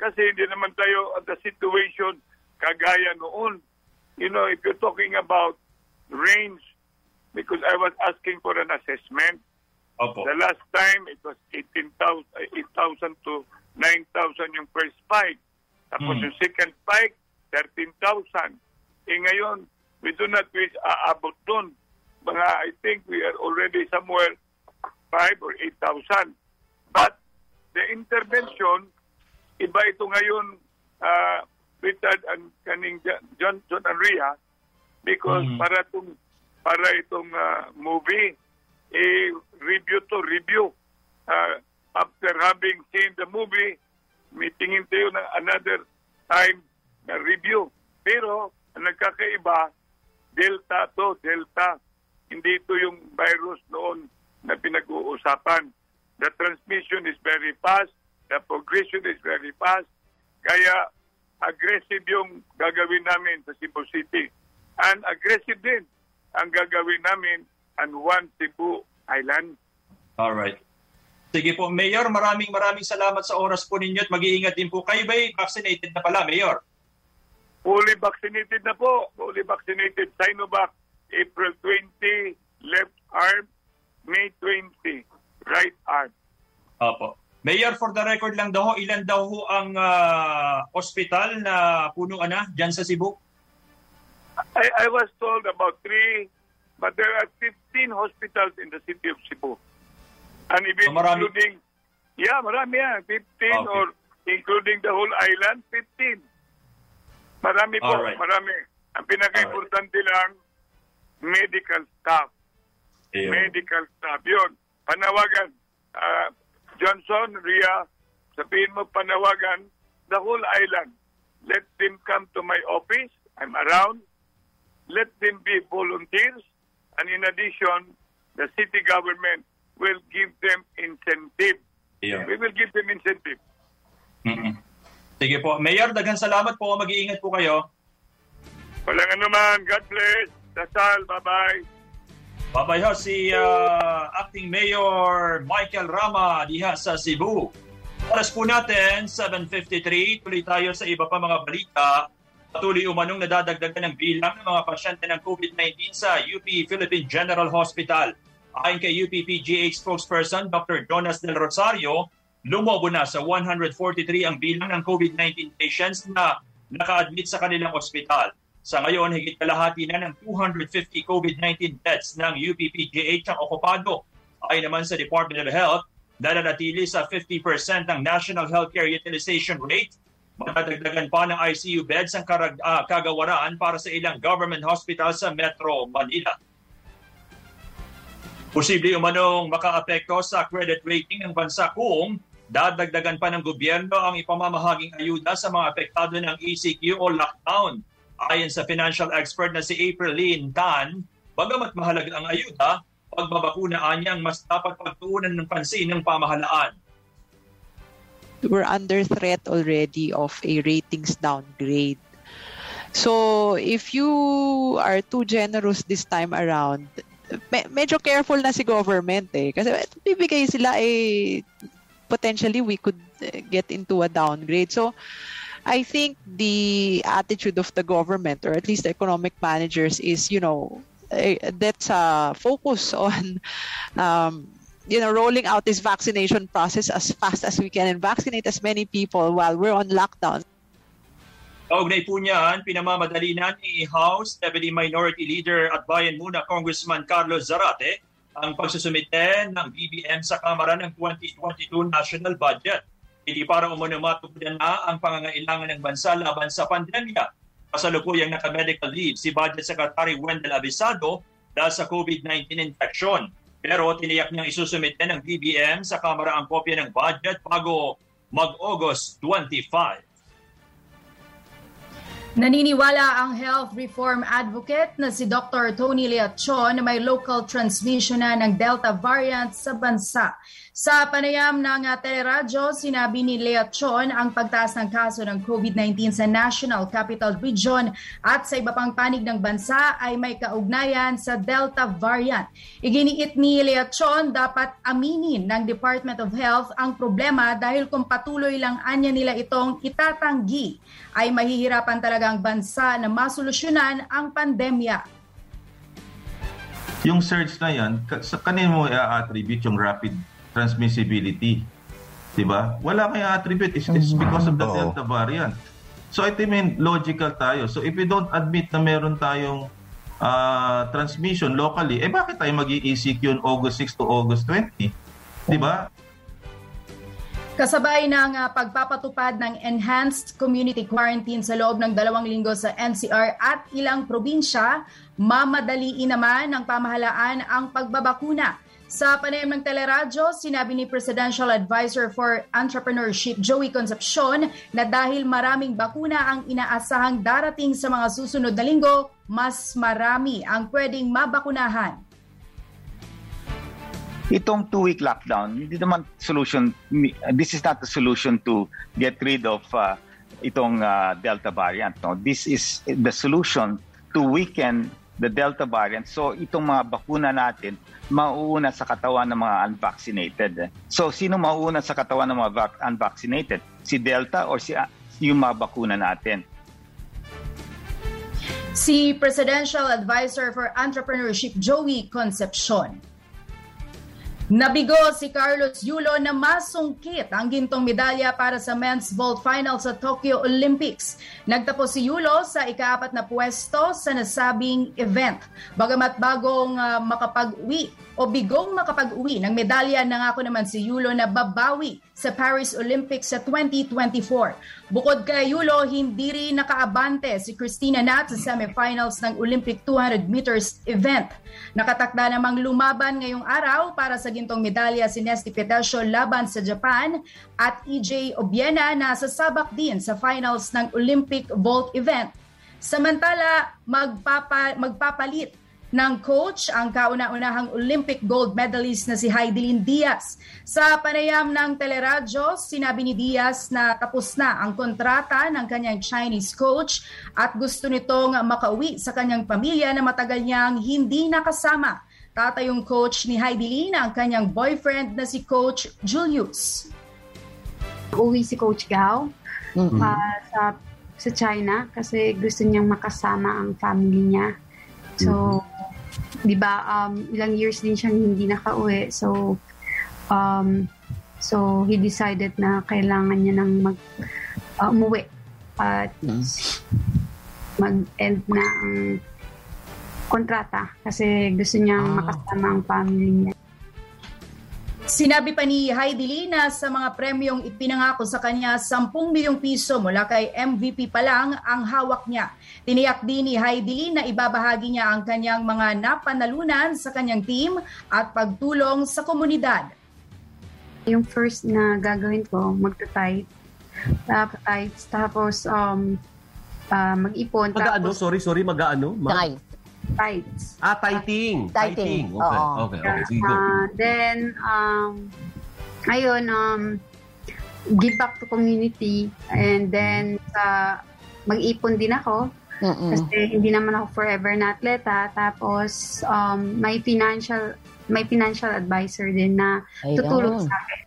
Kasi hindi naman tayo at the situation kagaya noon. You know, if you're talking about range, because I was asking for an assessment. Opo. The last time, it was 18,000 8,000 to 9,000 yung first spike. Tapos Mm. yung second spike, 13,000. Eh ngayon, we do not reach aabot doon. Mga, I think we are already somewhere 5 or 8,000. But the intervention, iba ito ngayon, uh, Richard and kaning Jo- John, John and Rhea, because Mhm. para itong para itong uh, movie, eh, review to review. Uh, after having seen the movie, meetingin tayo ng another time na review. Pero, ang nagkakaiba, Delta to, Delta. Hindi ito yung virus noon na pinag-uusapan. The transmission is very fast, the progression is very fast, kaya aggressive yung gagawin namin sa Cebu City. And aggressive din ang gagawin namin ang One Cebu Island. Alright. Sige po, Mayor, maraming maraming salamat sa oras po ninyo at mag-iingat din po. Kayo ba'y vaccinated na pala, Mayor? Fully vaccinated na po. Fully vaccinated. Sinovac, April 20, left arm, May 20, right arm. Opo. Mayor, for the record lang daw, ilan daw ho ang ah, ospital na punuan na dyan sa Cebu? I, I was told about three, but there are 15 hospitals in the city of Cebu. And even So, marami- including, yeah, marami yan. 15 Okay. or including the whole island, 15. Marami po, Alright. marami. Ang pinaka-importante lang, medical staff. Ayun. Medical staff. Yun, panawagan. Ah, Johnson, Ria, sabihin mo panawagan, the whole island. Let them come to my office. I'm around. Let them be volunteers. And in addition, the city government will give them incentive. Ayun. We will give them incentive. Mm-mm. Sige po. Mayor, daghang salamat po. Mag-iingat po kayo. Walang anuman. God bless. Dasal. Bye-bye. Babay ho si ah, Acting Mayor Michael Rama diha sa Cebu. Oras po natin, 7.53. Tuloy tayo sa iba pa mga balita. Patuloy umanong nadadagdagan ng bilang ng mga pasyente ng COVID-19 sa UP Philippine General Hospital. Ayon kay UP PGH spokesperson Dr. Jonas Del Rosario, lumobo na sa 143 ang bilang ng COVID-19 patients na naka-admit sa kanilang ospital. Sa ngayon, higit kalahati na ng 250 COVID-19 beds ng UPPGH ang okupado. Ay naman sa Department of Health, nananatili sa 50% ang National Healthcare Utilization Rate. Matadagdagan pa ng ICU beds ang karag- ah, kagawaraan para sa ilang government hospital sa Metro Manila. Posible umanong makaapekto sa credit rating ng bansa kung dadagdagan pa ng gobyerno ang ipamamahaging ayuda sa mga apektado ng ECQ o lockdown. Ayon sa financial expert na si April Lynn Tan, bagamat mahalaga ang ayuda, pagbabakunaan niya ang mas dapat pagtuunan ng pansin ng pamahalaan. we're under threat already of a ratings downgrade. So, if you are too generous this time around, me- medyo careful na si government eh. Kasi bibigay sila eh, potentially we could eh, get into a downgrade. So, I think the attitude of the government or at least the economic managers is, you know, eh, let's uh, focus on, um, you know, rolling out this vaccination process as fast as we can and vaccinate as many people while we're on lockdown. Kaugnay po niyan, pinamamadali na ni House Deputy Minority Leader at Bayan Muna Congressman Carlos Zarate ang pagsusumite ng BBM sa Kamara ng 2022 National Budget. Hindi para umano matugunan na ang pangangailangan ng bansa laban sa pandemya. Kasalukuyang naka-medical leave si Budget Secretary Wendell Avisado dahil sa COVID-19 infection. Pero tiniyak niyang isusumite ng BBM sa Kamara ang kopya ng budget bago mag-August 25. Naniniwala ang health reform advocate na si Dr. Tony Leachon na may local transmission na ng Delta variant sa bansa. Sa panayam ng uh, teleradyo, sinabi ni Leachon ang pagtaas ng kaso ng COVID-19 sa National Capital Region at sa iba pang panig ng bansa ay may kaugnayan sa Delta variant. Iginiit ni Leachon dapat aminin ng Department of Health ang problema dahil kung patuloy lang anya nila itong itatanggi ay mahihirapan talaga ang bansa na masolusyonan ang pandemya. Yung surge na yan, sa kanino mo i-attribute yung rapid transmissibility? Diba? Wala kayong attribute. It's, it's because of the Oo. Delta variant. So I mean, logical tayo. So if we don't admit na meron tayong ah, transmission locally, eh bakit tayo mag ecq yun August 6 to August 20? Diba? Kasabay ng uh, pagpapatupad ng enhanced community quarantine sa loob ng dalawang linggo sa NCR at ilang probinsya, mamadaliin naman ng pamahalaan ang pagbabakuna. Sa panayam ng teleradyo, sinabi ni Presidential Advisor for Entrepreneurship Joey Concepcion na dahil maraming bakuna ang inaasahang darating sa mga susunod na linggo, mas marami ang pwedeng mabakunahan. itong two-week lockdown, hindi naman solution, this is not the solution to get rid of uh, itong uh, Delta variant. No? This is the solution to weaken the Delta variant. So itong mga bakuna natin, mauuna sa katawan ng mga unvaccinated. So sino mauuna sa katawan ng mga vac- unvaccinated? Si Delta or si uh, yung mga bakuna natin? Si Presidential Advisor for Entrepreneurship Joey Concepcion. Nabigo si Carlos Yulo na masungkit ang gintong medalya para sa men's vault final sa Tokyo Olympics. Nagtapos si Yulo sa ikaapat na pwesto sa nasabing event. Bagamat bagong uh, makapag-uwi o bigong makapag-uwi ng medalya, nangako naman si Yulo na babawi sa Paris Olympics sa 2024. Bukod kay Yulo, hindi rin nakaabante si Christina Nat sa semifinals ng Olympic 200 meters event. Nakatakda namang lumaban ngayong araw para sa gintong medalya si Nesty Petesio laban sa Japan at EJ Obiena na sasabak din sa finals ng Olympic vault event. Samantala, magpapa, magpapalit ng coach ang kauna-unahang Olympic gold medalist na si Heidelin Diaz. Sa panayam ng teleradyo, sinabi ni Diaz na tapos na ang kontrata ng kanyang Chinese coach at gusto nitong makauwi sa kanyang pamilya na matagal niyang hindi nakasama. Tatayong coach ni Heidelin ang kanyang boyfriend na si Coach Julius. Uwi si Coach Gao Mhm. ah, sa sa China kasi gusto niyang makasama ang family niya. So, 'di ba, um, ilang years din siyang hindi nakauwi. So, um, so he decided na kailangan niya nang mag uh, umuwi at mag-end na ang kontrata kasi gusto niyang makasama ang family niya. Sinabi pa ni Heidi Lee na sa mga premyong ipinangako sa kanya 10 milyong piso mula kay MVP pa lang ang hawak niya. Tiniyak din ni Heidi Lee na ibabahagi niya ang kanyang mga napanalunan sa kanyang team at pagtulong sa komunidad. Yung first na gagawin ko, magta-tight. Tapos, tapos um, ah, mag-ipon. Mag-ano? Tapos, Sorry, sorry, mag-ano? Ma- Tight. Tights. Ah, tighting. Tighting. Okay, Oo. okay, okay. Sige, go. Ah, then, um, ayun, um, give back to community. And then, sa mag-ipon din ako. Mm-mm. Kasi hindi naman ako forever na atleta. Tapos, um, may financial may financial advisor din na tutulong sa akin.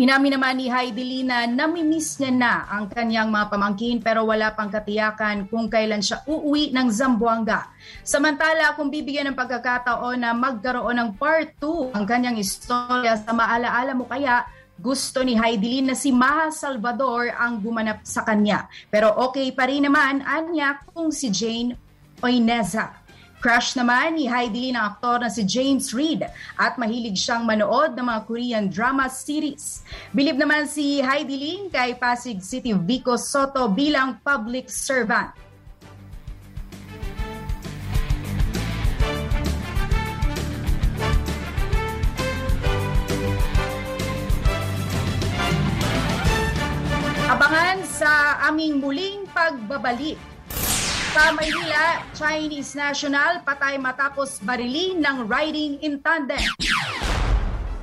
Inamin naman ni Heidi Lee na namimiss niya na ang kanyang mga pamangkin pero wala pang katiyakan kung kailan siya uuwi ng Zamboanga. Samantala, kung bibigyan ng pagkakataon na magkaroon ng part 2 ang kanyang istorya sa maalaala mo kaya, gusto ni Heidi Lee na si Maha Salvador ang gumanap sa kanya. Pero okay pa rin naman, anya, kung si Jane Oineza. Crush naman ni Heidi ng aktor na si James Reid at mahilig siyang manood ng mga Korean drama series. Bilib naman si Heidi Lee kay Pasig City Vico Soto bilang public servant. Abangan sa aming muling pagbabalik sa Maynila, Chinese national patay matapos barilin ng riding in tandem.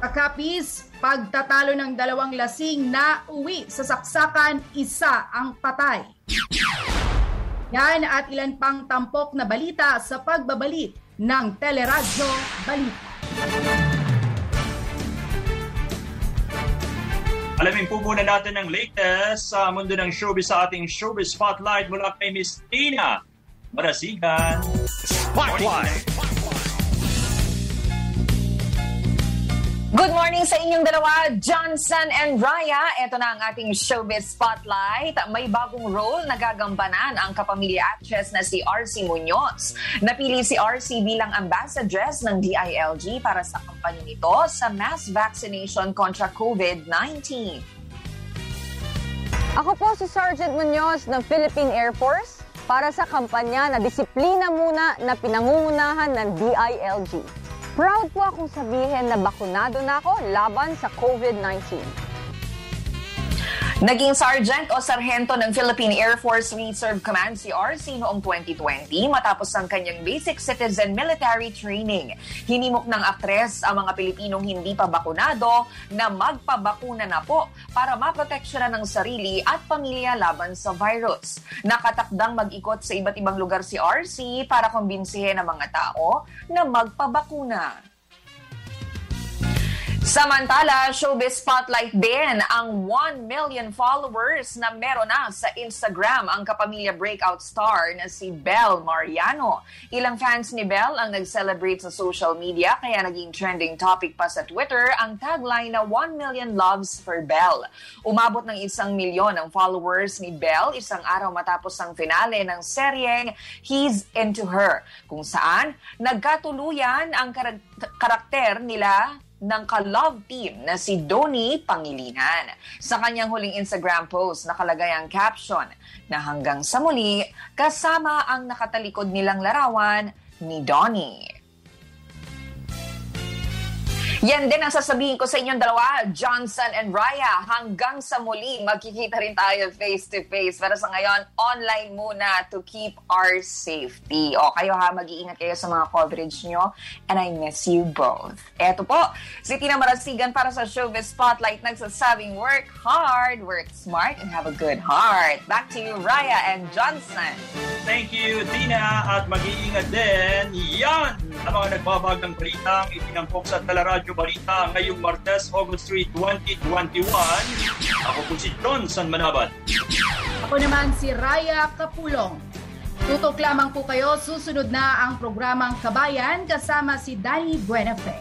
Kakapis, pagtatalo ng dalawang lasing na uwi sa saksakan, isa ang patay. Yan at ilan pang tampok na balita sa pagbabalik ng Teleradyo Balita. Alamin po muna natin ang latest sa mundo ng showbiz sa ating showbiz spotlight mula kay Miss Tina Marasigan. Spotlight! Good morning sa inyong dalawa, Johnson and Raya. Ito na ang ating showbiz spotlight. May bagong role na gagambanan ang kapamilya actress na si RC Munoz. Napili si RC bilang ambassadress ng DILG para sa kampanya nito sa mass vaccination kontra COVID-19. Ako po si Sergeant Munoz ng Philippine Air Force para sa kampanya na disiplina muna na pinangungunahan ng DILG. Proud po akong sabihin na bakunado na ako laban sa COVID-19. Naging sergeant o sarhento ng Philippine Air Force Reserve Command si RC noong 2020 matapos ang kanyang basic citizen military training. Hinimok ng aktres ang mga Pilipinong hindi pa bakunado na magpabakuna na po para maproteksyonan ng sarili at pamilya laban sa virus. Nakatakdang mag-ikot sa iba't ibang lugar si RC para kumbinsihin ang mga tao na magpabakuna. Samantala, showbiz spotlight din ang 1 million followers na meron na sa Instagram ang kapamilya breakout star na si Belle Mariano. Ilang fans ni Belle ang nag-celebrate sa social media kaya naging trending topic pa sa Twitter ang tagline na 1 million loves for Belle. Umabot ng isang milyon ang followers ni Belle isang araw matapos ang finale ng seryeng He's Into Her kung saan nagkatuluyan ang kar- karakter nila ng ka-love team na si Doni Pangilinan. Sa kanyang huling Instagram post, nakalagay ang caption na hanggang sa muli, kasama ang nakatalikod nilang larawan ni Donnie. Yan din ang sasabihin ko sa inyong dalawa, Johnson and Raya. Hanggang sa muli, magkikita rin tayo face-to-face. Pero sa ngayon, online muna to keep our safety. O kayo ha, mag-iingat kayo sa mga coverage nyo. And I miss you both. Eto po, si Tina Marasigan para sa Showbiz Spotlight nagsasabing work hard, work smart, and have a good heart. Back to you, Raya and Johnson. Thank you, Tina. At mag-iingat din. Yan ang mga nagbabagang balitang itinampok sa Teleradyo Balita ngayong Martes, August 3, 2021. Ako po si Johnson Manabat. Ako naman si Raya Kapulong. Tutok lamang po kayo, susunod na ang programang Kabayan kasama si Danny Buenafe.